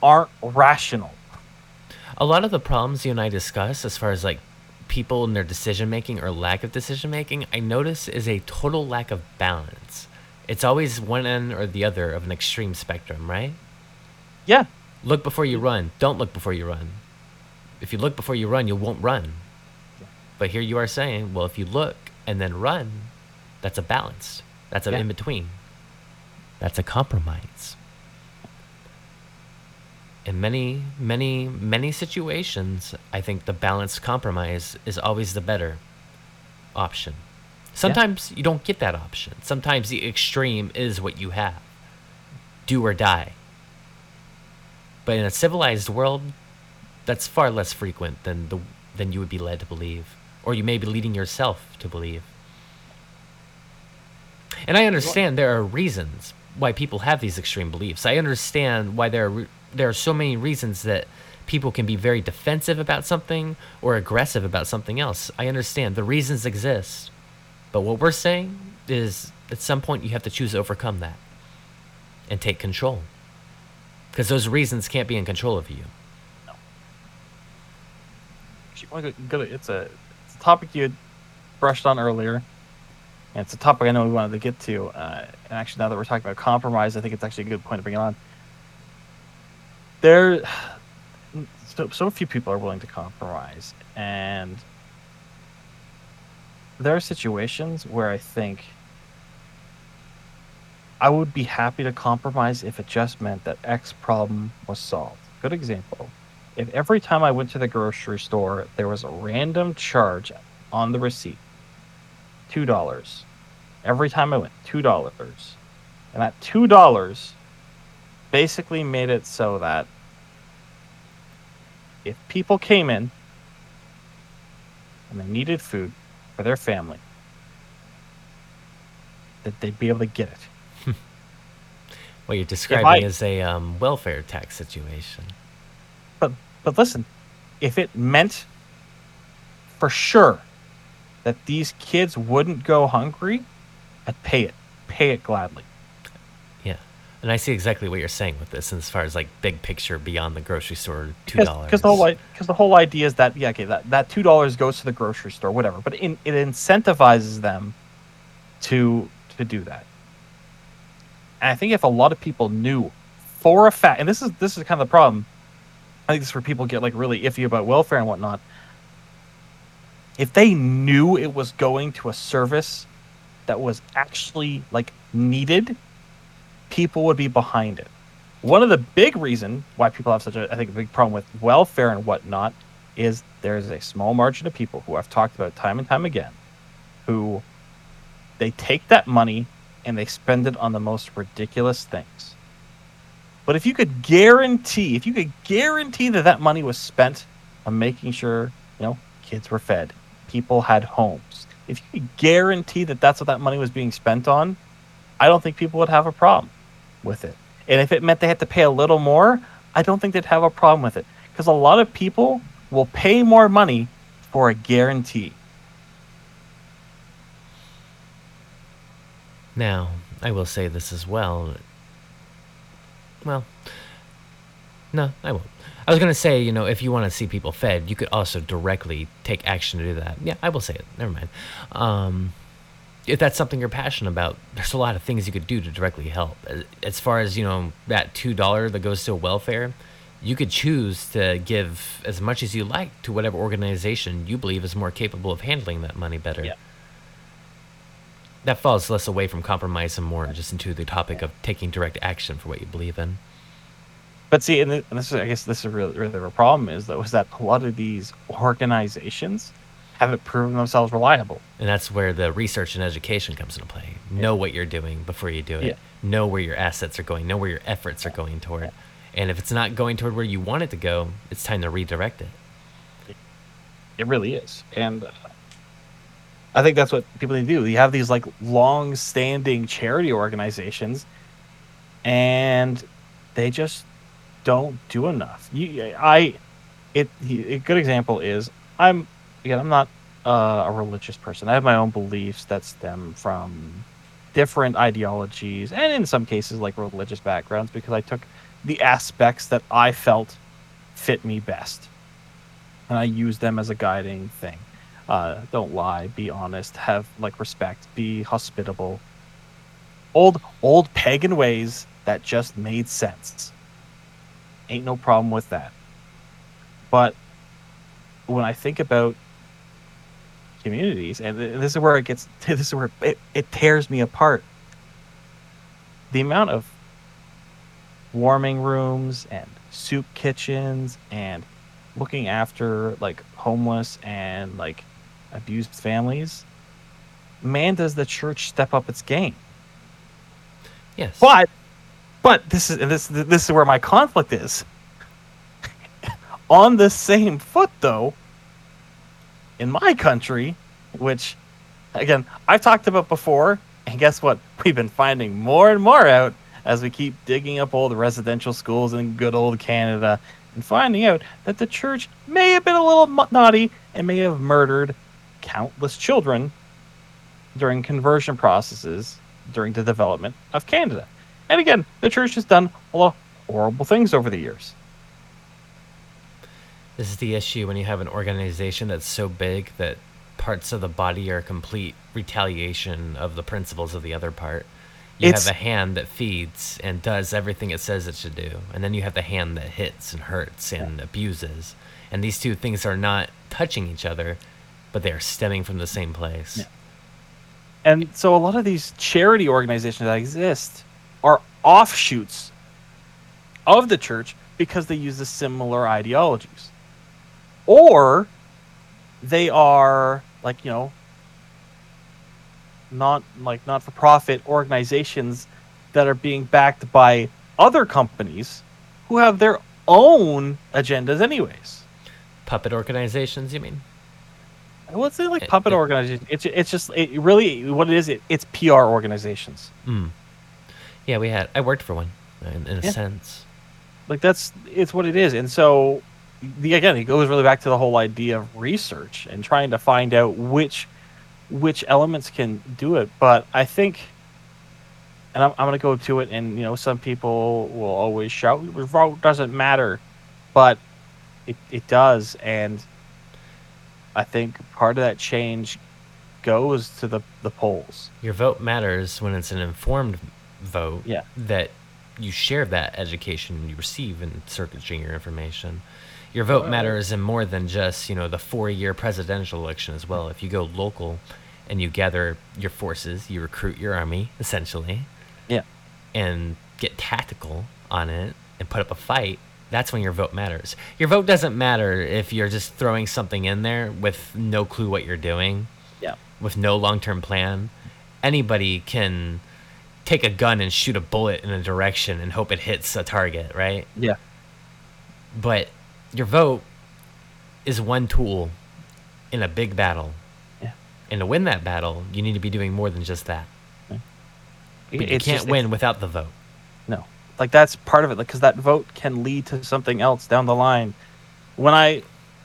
aren't rational. A lot of the problems you and I discuss, as far as like people and their decision making or lack of decision making, I notice is a total lack of balance. It's always one end or the other of an extreme spectrum, right? Yeah, Look before you run. Don't look before you run. If you look before you run, you won't run. But here you are saying, well, if you look and then run, that's a balance. That's an Yeah. in between. That's a compromise. In many, many, many situations, I think the balanced compromise is always the better option. Sometimes you don't get that option. Sometimes the extreme is what you have. Do or die. But in a civilized world, that's far less frequent than the than you would be led to believe, or you may be leading yourself to believe. And I understand there are reasons why people have these extreme beliefs. I understand why there are re- there are so many reasons that people can be very defensive about something or aggressive about something else. I understand the reasons exist. But what we're saying is at some point you have to choose to overcome that and take control. Because those reasons can't be in control of you. To- it's a it's a topic you brushed on earlier, and it's a topic I know we wanted to get to. Uh, and actually, now that we're talking about compromise, I think it's actually a good point to bring it on. There, so, so few people are willing to compromise, and there are situations where I think I would be happy to compromise if it just meant that X problem was solved. Good example if every time I went to the grocery store, there was a random charge on the receipt, two dollars. Every time I went, two dollars, and that two dollars basically made it so that if people came in and they needed food for their family, that they'd be able to get it. What you're describing I- is a um, welfare tax situation. But but listen, if it meant for sure that these kids wouldn't go hungry, I'd pay it. Pay it gladly. And I see exactly what you're saying with this, as far as like big picture beyond the grocery store, two dollars. Because the whole because the whole idea is that yeah, okay, that, that two dollars goes to the grocery store, whatever. But in, it incentivizes them to to do that. And I think if a lot of people knew for a fact, and this is this is kind of the problem. I think this is where people get like really iffy about welfare and whatnot. If they knew it was going to a service that was actually like needed, people would be behind it. One of the big reason why people have such a I think a big problem with welfare and whatnot is there's a small margin of people who I've talked about time and time again who they take that money and they spend it on the most ridiculous things. But if you could guarantee, if you could guarantee that that money was spent on making sure, you know, kids were fed, people had homes, if you could guarantee that that's what that money was being spent on, I don't think people would have a problem with it. And if it meant they had to pay a little more, I don't think they'd have a problem with it. Because a lot of people will pay more money for a guarantee. Now, I will say this as well. Well, no, I won't. I was going to say, you know, if you want to see people fed, you could also directly take action to do that. Yeah, I will say it. Never mind. Um, if that's something you're passionate about, there's a lot of things you could do to directly help. As far as, you know, that $2 that goes to welfare, you could choose to give as much as you like to whatever organization you believe is more capable of handling that money better. Yeah. That falls less away from compromise and more just into the topic of taking direct action for what you believe in. But see, and this is, I guess this is really, really the problem is though, is that a lot of these organizations haven't proven themselves reliable. And that's where the research and education comes into play. Know what you're doing before you do it. Yeah. Know where your assets are going. Know where your efforts are going toward. And if it's not going toward where you want it to go, it's time to redirect it. It really is. And uh, I think that's what people need to do. You have these like long-standing charity organizations, and they just don't do enough. You, I, it. A good example is I'm again. I'm not uh, a religious person. I have my own beliefs that stem from different ideologies, and in some cases, like religious backgrounds, because I took the aspects that I felt fit me best, and I use them as a guiding thing. Uh, don't lie, be honest, have like respect, be hospitable. Old old pagan ways that just made sense. Ain't no problem with that. But when I think about communities, and this is where it gets, this is where it, it tears me apart. The amount of warming rooms and soup kitchens and looking after like homeless and like abused families man does the church step up its game Yes. but but this is this this is where my conflict is on the same foot though in my country which again i've talked about before and guess what we've been finding more and more out as we keep digging up old residential schools in good old canada and finding out that the church may have been a little naughty and may have murdered countless children during conversion processes during the development of Canada. And again, the church has done a lot of horrible things over the years. This is the issue when you have an organization that's so big that parts of the body are complete retaliation of the principles of the other part. You It's- have a hand that feeds and does everything it says it should do, and then you have the hand that hits and hurts and abuses. And these two things are not touching each other, but they are stemming from the same place. Yeah. And so a lot of these charity organizations that exist are offshoots of the church because they use the similar ideologies. Or they are like, you know, not like not for profit organizations that are being backed by other companies who have their own agendas anyways. Puppet organizations, you mean? What's it like It- puppet it- organization? It's it just it really what it is. It, it's PR organizations. Mm. Yeah, we had. I worked for one, in, in a Yeah. sense. Like that's it's what it is. And so the again, it goes really back to the whole idea of research and trying to find out which which elements can do it. But I think, and I'm, I'm going to go to it. And you know, some people will always shout, "Vote doesn't matter," but it it does. And I think part of that change goes to the the polls. Your vote matters when it's an informed vote Yeah. that you share that education you receive in searching your information. Your vote matters in more than just, you know, the four year presidential election as well. If you go local and you gather your forces, you recruit your army, essentially, Yeah. and get tactical on it and put up a fight, that's when your vote matters. Your vote doesn't matter if you're just throwing something in there with no clue what you're doing, Yeah. with no long term plan. Anybody can take a gun and shoot a bullet in a direction and hope it hits a target, right? Yeah. But your vote is one tool in a big battle. Yeah. And to win that battle, you need to be doing more than just that. But you It's can't just- win without the vote. No, like that's part of it, because that vote can lead to something else down the line. When I,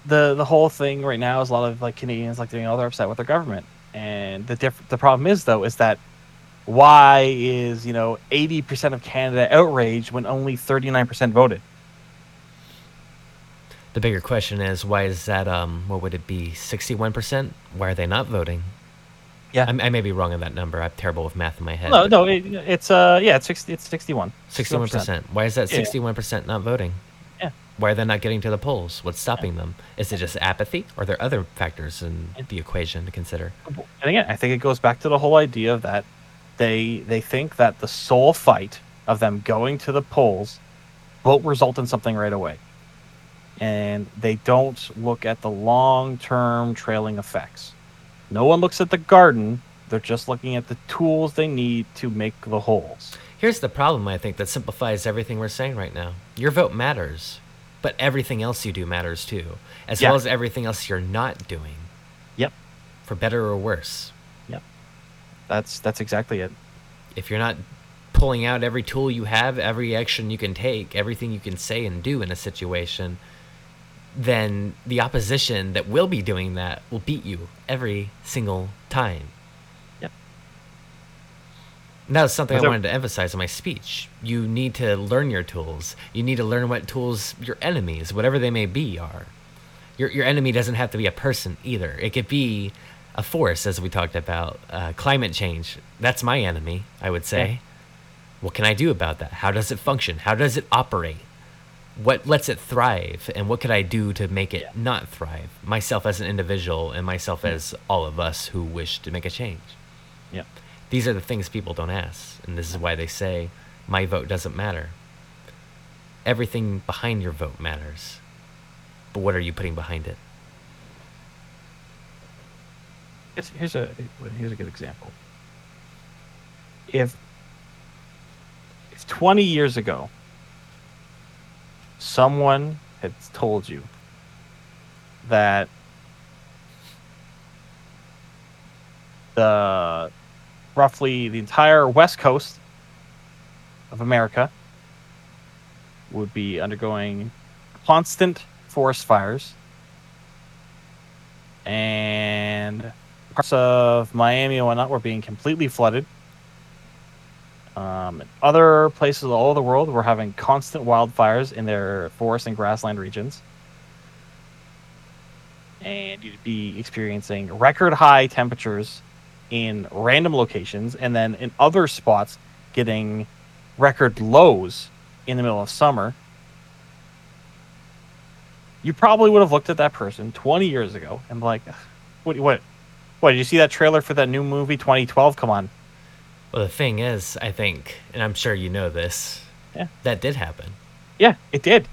the the whole thing right now is a lot of like Canadians like doing all they're upset with their government, and the diff- the problem is though is that why is you know eighty percent of Canada outraged when only thirty nine percent voted? The bigger question is why is that? Um, what would it be? Sixty-one percent? Why are they not voting? Yeah. I, I may be wrong on that number. I'm terrible with math in my head. No, no, it, it's uh yeah, it's sixty, it's sixty one. Sixty-one percent. Why is that Yeah. sixty-one percent not voting? Yeah. Why are they not getting to the polls? What's stopping them? Is it just apathy, or are there other factors in the equation to consider? And again, I think it goes back to the whole idea of that they they think that the sole fight of them going to the polls will result in something right away. And they don't look at the long term trailing effects. No one looks at the garden, they're just looking at the tools they need to make the holes. Here's the problem, I think, that simplifies everything we're saying right now. Your vote matters, but everything else you do matters too, as Yeah. well as everything else you're not doing, Yep. for better or worse. Yep. That's that's exactly it. If you're not pulling out every tool you have, every action you can take, everything you can say and do in a situation, then the opposition that will be doing that will beat you every single time. Yep. And that was something Was I wanted to emphasize in my speech. You need to learn your tools. You need to learn what tools your enemies, whatever they may be, are. Your, your enemy doesn't have to be a person either. It could be a force, as we talked about. Uh, climate change. That's my enemy, I would say. Yeah. What can I do about that? How does it function? How does it operate? What lets it thrive? And what could I do to make it Yeah. not thrive? Myself as an individual and myself hmm. as all of us who wish to make a change. Yep. These are the things people don't ask. And this is why they say, my vote doesn't matter. Everything behind your vote matters. But what are you putting behind it? It's, here's a here's a good example. If if 20 years ago someone had told you that the roughly the entire west coast of America would be undergoing constant forest fires and parts of Miami and whatnot were being completely flooded. Um, other places all over the world were having constant wildfires in their forest and grassland regions. And you'd be experiencing record high temperatures in random locations, and then in other spots, getting record lows in the middle of summer. You probably would have looked at that person 20 years ago and like, what, what, what, did you see that trailer for that new movie 2012? Come on. Well, the thing is, I think, and I'm sure you know this, Yeah. that did happen. Yeah, it did.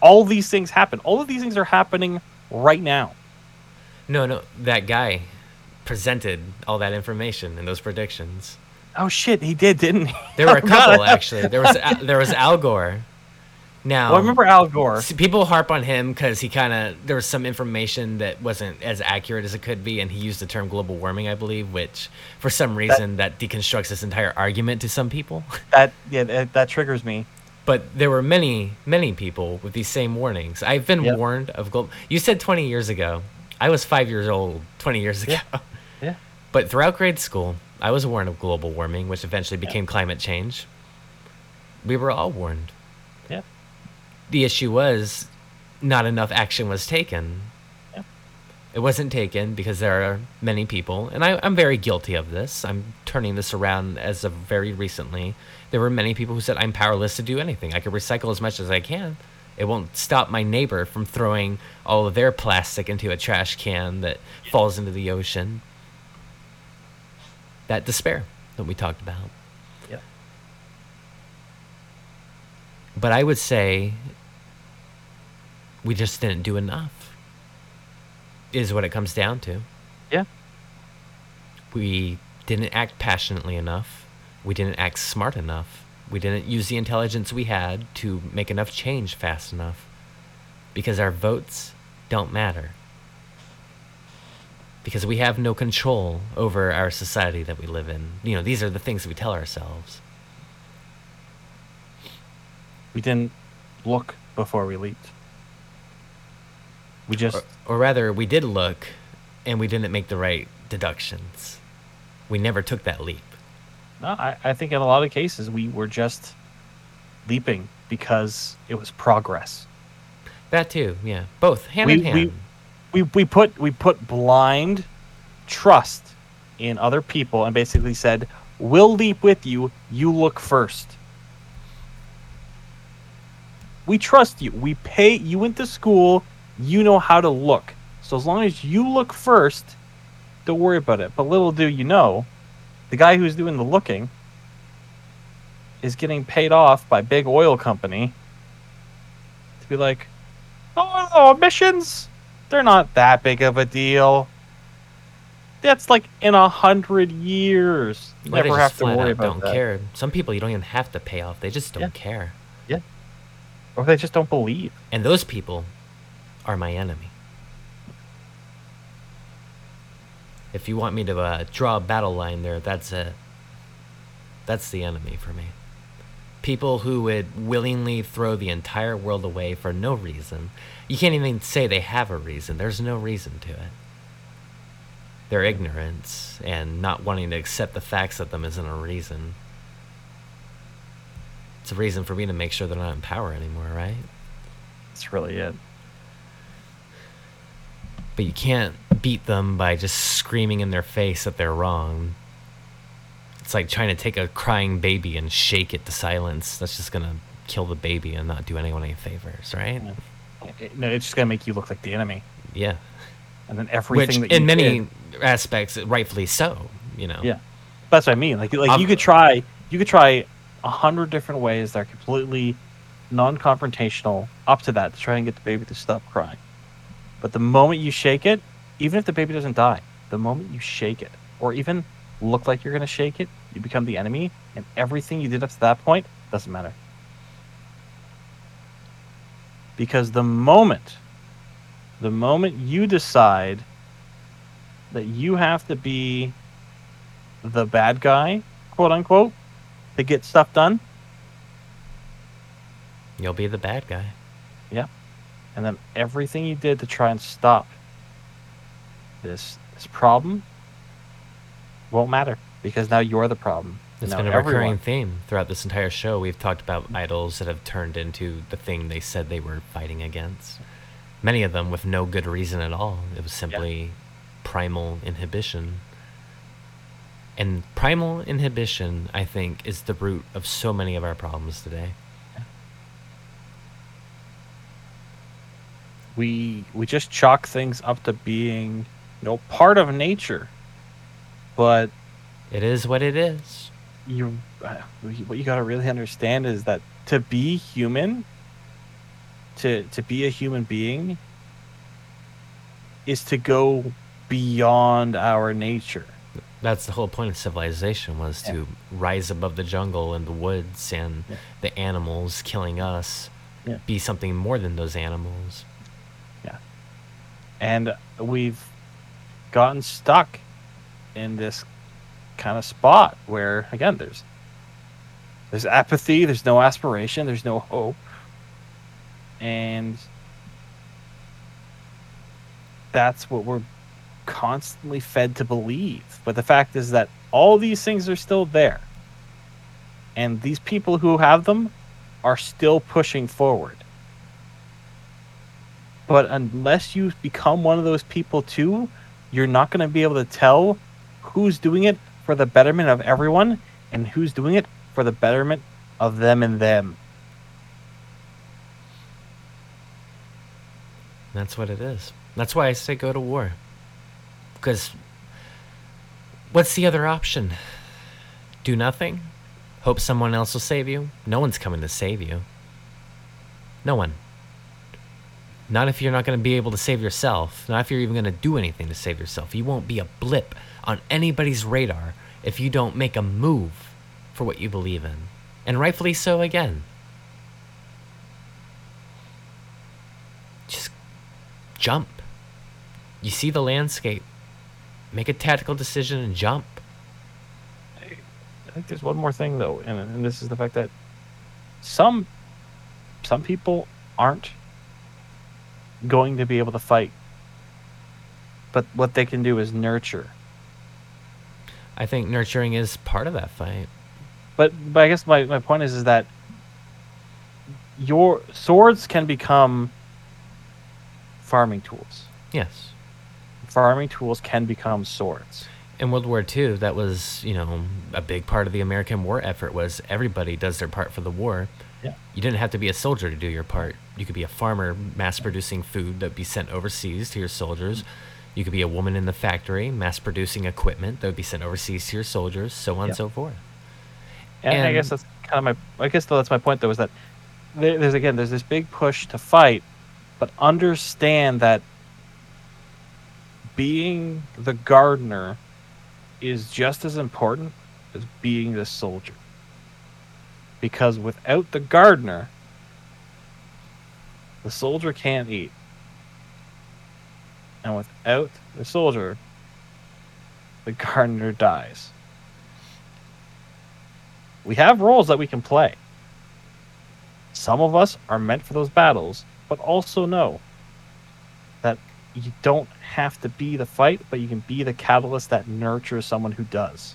All these things happen. All of these things are happening right now. No, no, that guy presented all that information and those predictions. Oh shit, he did, didn't he? There were a couple actually. There was there was Al Gore. Now, Well, I remember Al Gore. People harp on him because he kind of there was some information that wasn't as accurate as it could be, and he used the term global warming, I believe, which for some reason that, deconstructs this entire argument to some people. That yeah, that, that triggers me. but there were many, many people with these same warnings. I've been Yep. warned of global. You said 20 years ago. I was five years old 20 years ago. Yeah. Yeah. But throughout grade school, I was warned of global warming, which eventually became climate change. We were all warned. It wasn't taken because there are many people, and I, I'm very guilty of this. I'm turning this around as of very recently. There were many people who said, I'm powerless to do anything. I can recycle as much as I can. It won't stop my neighbor from throwing all of their plastic into a trash can that falls into the ocean. That despair that we talked about. Yeah. But I would say we just didn't do enough, is what it comes down to. Yeah. We didn't act passionately enough. We didn't act smart enough. We didn't use the intelligence we had to make enough change fast enough. Because our votes don't matter. Because we have no control over our society that we live in. You know, these are the things we tell ourselves. We didn't look before we leaped. We just Or, or rather, we did look and we didn't make the right deductions. We never took that leap. no. I, I think in a lot of cases we were just leaping because it was progress. That too, yeah. Both hand We- in hand. we- We we put we put blind trust in other people and basically said, "We'll leap with you. You look first. We trust you. We pay. You went to school. You know how to look. So as long as you look first, don't worry about it. But little do you know, the guy who's doing the looking is getting paid off by big oil company to be like, oh, emissions, they're not that big of a deal. That's like in a hundred years. You Well, never have to worry out about don't that. care. Some people you don't even have to pay off. They just don't Yeah. care. Or they just don't believe. And those people are my enemy. If you want me to uh, draw a battle line there, that's it. That's the enemy for me. People who would willingly throw the entire world away for no reason. You can't even say they have a reason. There's no reason to it. Their ignorance and not wanting to accept the facts of them isn't a reason. It's a reason for me to make sure they're not in power anymore, right? That's really it. But you can't beat them by just screaming in their face that they're wrong. It's like trying to take a crying baby and shake it to silence. That's just gonna kill the baby and not do anyone any favors, right? No, it's just gonna make you look like the enemy, Yeah. and then everything Which, that you in many did- aspects, rightfully so. You know. Yeah, that's what I mean. Like, like you could try, you could try a hundred different ways that are completely non-confrontational up to that to try and get the baby to stop crying. But the moment you shake it, even if the baby doesn't die, the moment you shake it, or even look like you're gonna shake it, you become the enemy, and everything you did up to that point doesn't matter. Because the moment, the moment you decide that you have to be the bad guy, quote unquote, to get stuff done, You'll be the bad guy. Yeah. And then everything you did to try and stop this this problem won't matter because now you're the problem. It's Now been a recurring theme throughout this entire show. We've talked about idols that have turned into the thing they said they were fighting against. Many of them with no good reason at all. It was simply primal inhibition. And primal inhibition, I think, is the root of so many of our problems today. we we just chalk things up to being you know part of nature but It is what it is. you uh, what you got to really understand is that to be human to to be a human being is to go beyond our nature That's the whole point of civilization was Yeah. to rise above the jungle and the woods and Yeah. the animals killing us. Yeah. Be something more than those animals. Yeah. And we've gotten stuck in this kind of spot where again there's there's apathy there's no aspiration there's no hope and that's what we're constantly fed to believe but the fact is that all these things are still there and these people who have them are still pushing forward But unless you become one of those people too, you're not going to be able to tell who's doing it for the betterment of everyone and who's doing it for the betterment of them and them. That's what it is. That's why I say go to war. Because what's the other option? Do nothing? Hope someone else will save you? No one's coming to save you. No one. Not if you're not going to be able to save yourself. Not if you're even going to do anything to save yourself. You won't be a blip on anybody's radar if you don't make a move for what you believe in. And rightfully so again. Just jump. You see the landscape. Make a tactical decision and jump. I think there's one more thing though, and, and this is the fact that some some people aren't going to be able to fight. But what they can do is nurture. I think nurturing is part of that fight. But but I guess my, my point is is that your swords can become farming tools. Yes. Farming tools can become swords. In World War II, that was, you know, a big part of the American war effort was everybody does their part for the war. Yeah. You didn't have to be a soldier to do your part. You could be a farmer mass producing food that would be sent overseas to your soldiers. You could be a woman in the factory mass producing equipment that would be sent overseas to your soldiers, so on Yeah. and so forth. And, I guess that's kind of my. I guess that's my point though is that there's again there's this big push to fight, but understand that being the gardener is just as important as being the soldier. Because without the gardener, the soldier can't eat. And without the soldier, the gardener dies. We have roles that we can play. Some of us are meant for those battles, but also know you don't have to be the fight, but you can be the catalyst that nurtures someone who does.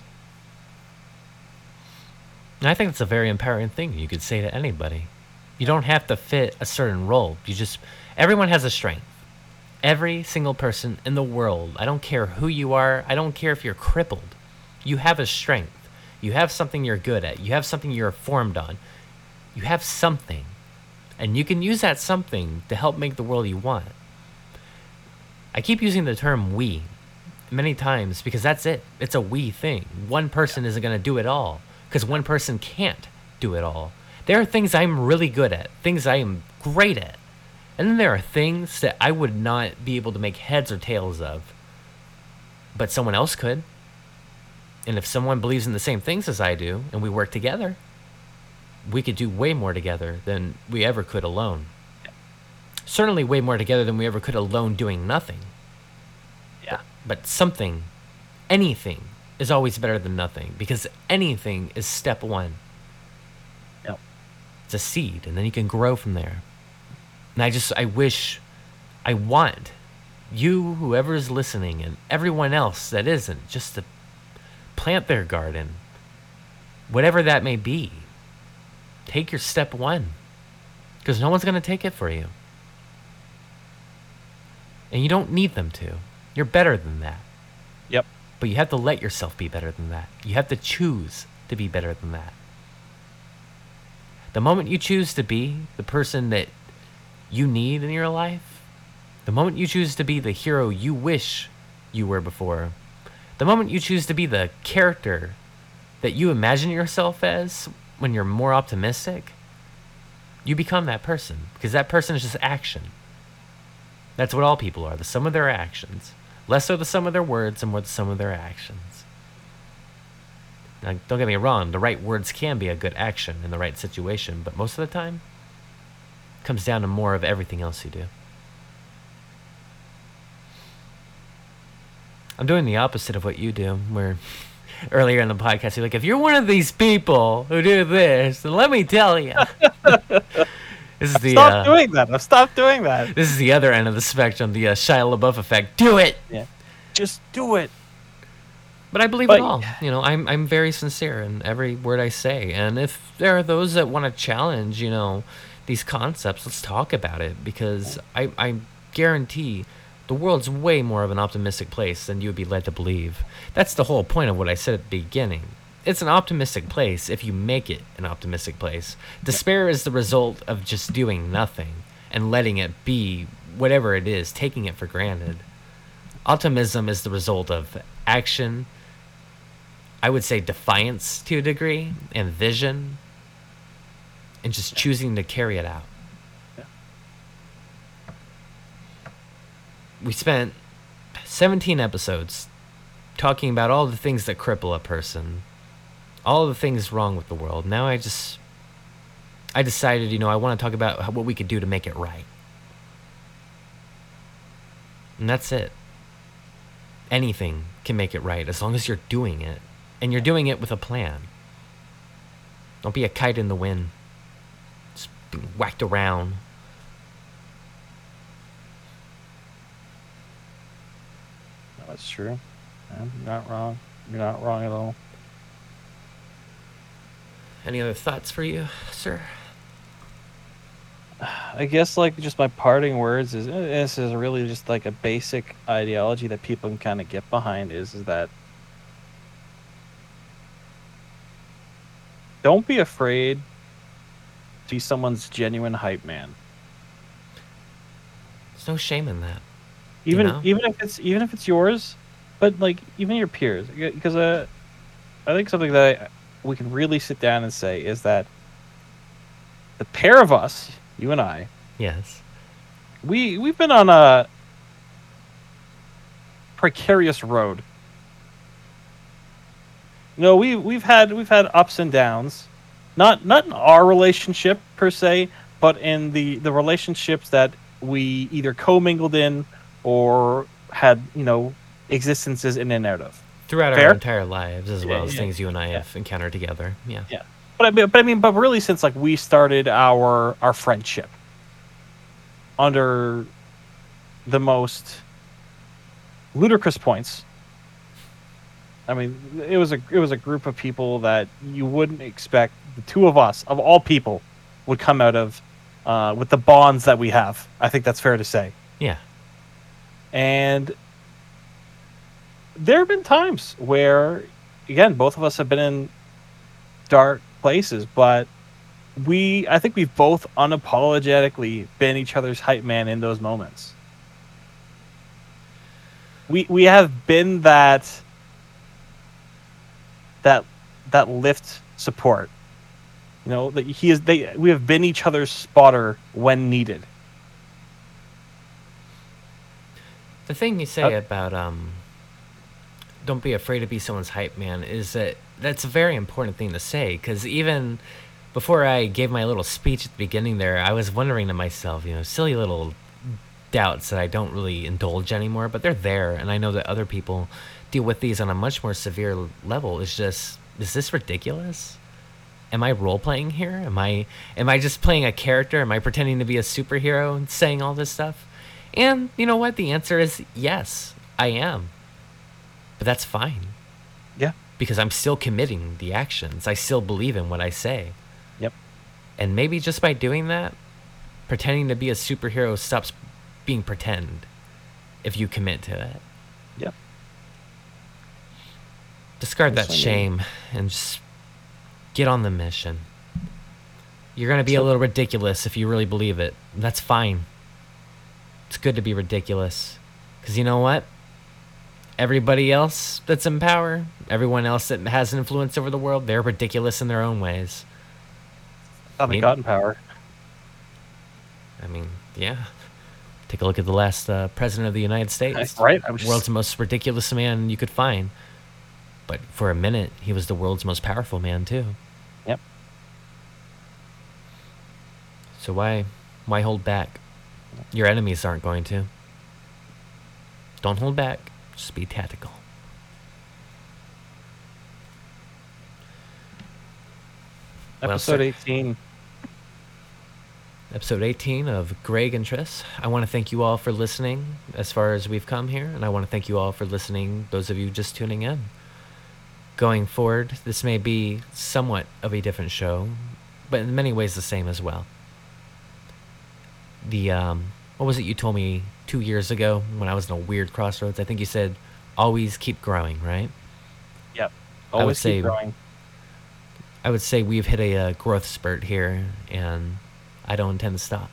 I think it's a very empowering thing you could say to anybody. You don't have to fit a certain role. You just everyone has a strength. Every single person in the world, I don't care who you are, I don't care if you're crippled. You have a strength. You have something you're good at. You have something you're formed on. You have something. And you can use that something to help make the world you want. I keep using the term we many times because that's it. It's a we thing. One person isn't going to do it all because one person can't do it all. There are things I'm really good at, things I am great at. And then there are things that I would not be able to make heads or tails of. But someone else could. And if someone believes in the same things as I do and we work together, we could do way more together than we ever could alone. Certainly way more together than we ever could alone doing nothing. Yeah. But something, anything, is always better than nothing because anything is step one. Yep. It's a seed, and then you can grow from there. And I just, I wish, I want you, whoever is listening, and everyone else that isn't, just to plant their garden, whatever that may be. Take your step one because no one's going to take it for you. And you don't need them to. You're better than that. Yep. But you have to let yourself be better than that. You have to choose to be better than that. The moment you choose to be the person that you need in your life, the moment you choose to be the hero you wish you were before, the moment you choose to be the character that you imagine yourself as when you're more optimistic, you become that person because that person is just action. That's what all people are the sum of their actions. Less so the sum of their words and more the sum of their actions. Now, don't get me wrong, the right words can be a good action in the right situation, but most of the time, it comes down to more of everything else you do. I'm doing the opposite of what you do, where earlier in the podcast, you're like, if you're one of these people who do this, let me tell you. this is the Stop uh, doing that. I've stopped doing that. this is the other end of the spectrum, the uh, Shia LaBeouf effect. Do it. Yeah. Just do it. But I believe But- it all. You know, I'm I'm very sincere in every word I say. And if there are those that want to challenge, you know, these concepts, let's talk about it because I I guarantee the world's way more of an optimistic place than you would be led to believe. That's the whole point of what I said at the beginning. It's an optimistic place if you make it an optimistic place. Despair is the result of just doing nothing and letting it be whatever it is, taking it for granted. Optimism is the result of action, I would say defiance to a degree, and vision, and just choosing to carry it out. We spent 17 episodes talking about all the things that cripple a person, all the things wrong with the world. Now I just, I decided, you know, I want to talk about what we could do to make it right. And that's it. Anything can make it right as long as you're doing it. And you're doing it with a plan. Don't be a kite in the wind. Just being whacked around. That's true. You're not wrong. You're not wrong at all. Any other thoughts for you, sir? I guess like just my parting words is uh, this is really just like a basic ideology that people can kind of get behind is is that don't be afraid to be someone's genuine hype man. There's no shame in that. Even know? even if it's even if it's yours, but like even your peers because uh, I think something that I, we can really sit down and say is that the pair of us, you and I, Yes. we we've been on a precarious road. No, we we've had we've had ups and downs, not not in our relationship per se, but in the the relationships that we either commingled in or had you know existences in and out of. Throughout Fair? our entire lives, as well Yeah, as yeah, things you and I yeah. have encountered together. Yeah. Yeah. But I mean, but I mean, but really, since like we started our our friendship under the most ludicrous points. I mean, it was a it was a group of people that you wouldn't expect the two of us of all people would come out of uh, with the bonds that we have. I think that's fair to say. Yeah. And there have been times where, again, both of us have been in dark places, but we, I think we've both unapologetically been each other's hype man in those moments. We we have been that that that lift support. You know, that he is they we have been each other's spotter when needed. The thing you say Uh, about um, don't be afraid to be someone's hype man is that that's a very important thing to say because even before I gave my little speech at the beginning there, I was wondering to myself, you know, silly little doubts that I don't really indulge anymore, but they're there, and I know that other people deal with these on a much more severe level. It's just, is this ridiculous? Am I role playing here? Am I am I just playing a character? Am I pretending to be a superhero and saying all this stuff? And you know what? The answer is yes, I am. But that's fine Yeah. because I'm still committing the actions. I still believe in what I say. Yep. And maybe just by doing that, pretending to be a superhero stops being pretend if you commit to it. Yep. Discard that shame and just get on the mission. You're going to be a little ridiculous if you really believe it. That's fine. It's good to be ridiculous. Because you know what? Everybody else that's in power, everyone else that has influence over the world, they're ridiculous in their own ways. How they Maybe- got power. I mean, yeah. Take a look at the last uh, president of the United States. Right? I was just- World's most ridiculous man you could find. But for a minute, he was the world's most powerful man too. Yep. So why, why hold back? Your enemies aren't going to. Don't hold back. Just be tactical. Episode said. 18. episode 18 of Greg and Triss. I want to thank you all for listening as far as we've come here, and I want to thank you all for listening, those of you just tuning in. Going forward, this may be somewhat of a different show, but in many ways the same as well. The, um, what was it you told me two years ago when I was in a weird crossroads. I think you said always keep growing, right? Yep. I would Always say growing. I would say we've hit a, uh growth spurt here, and I don't intend to stop.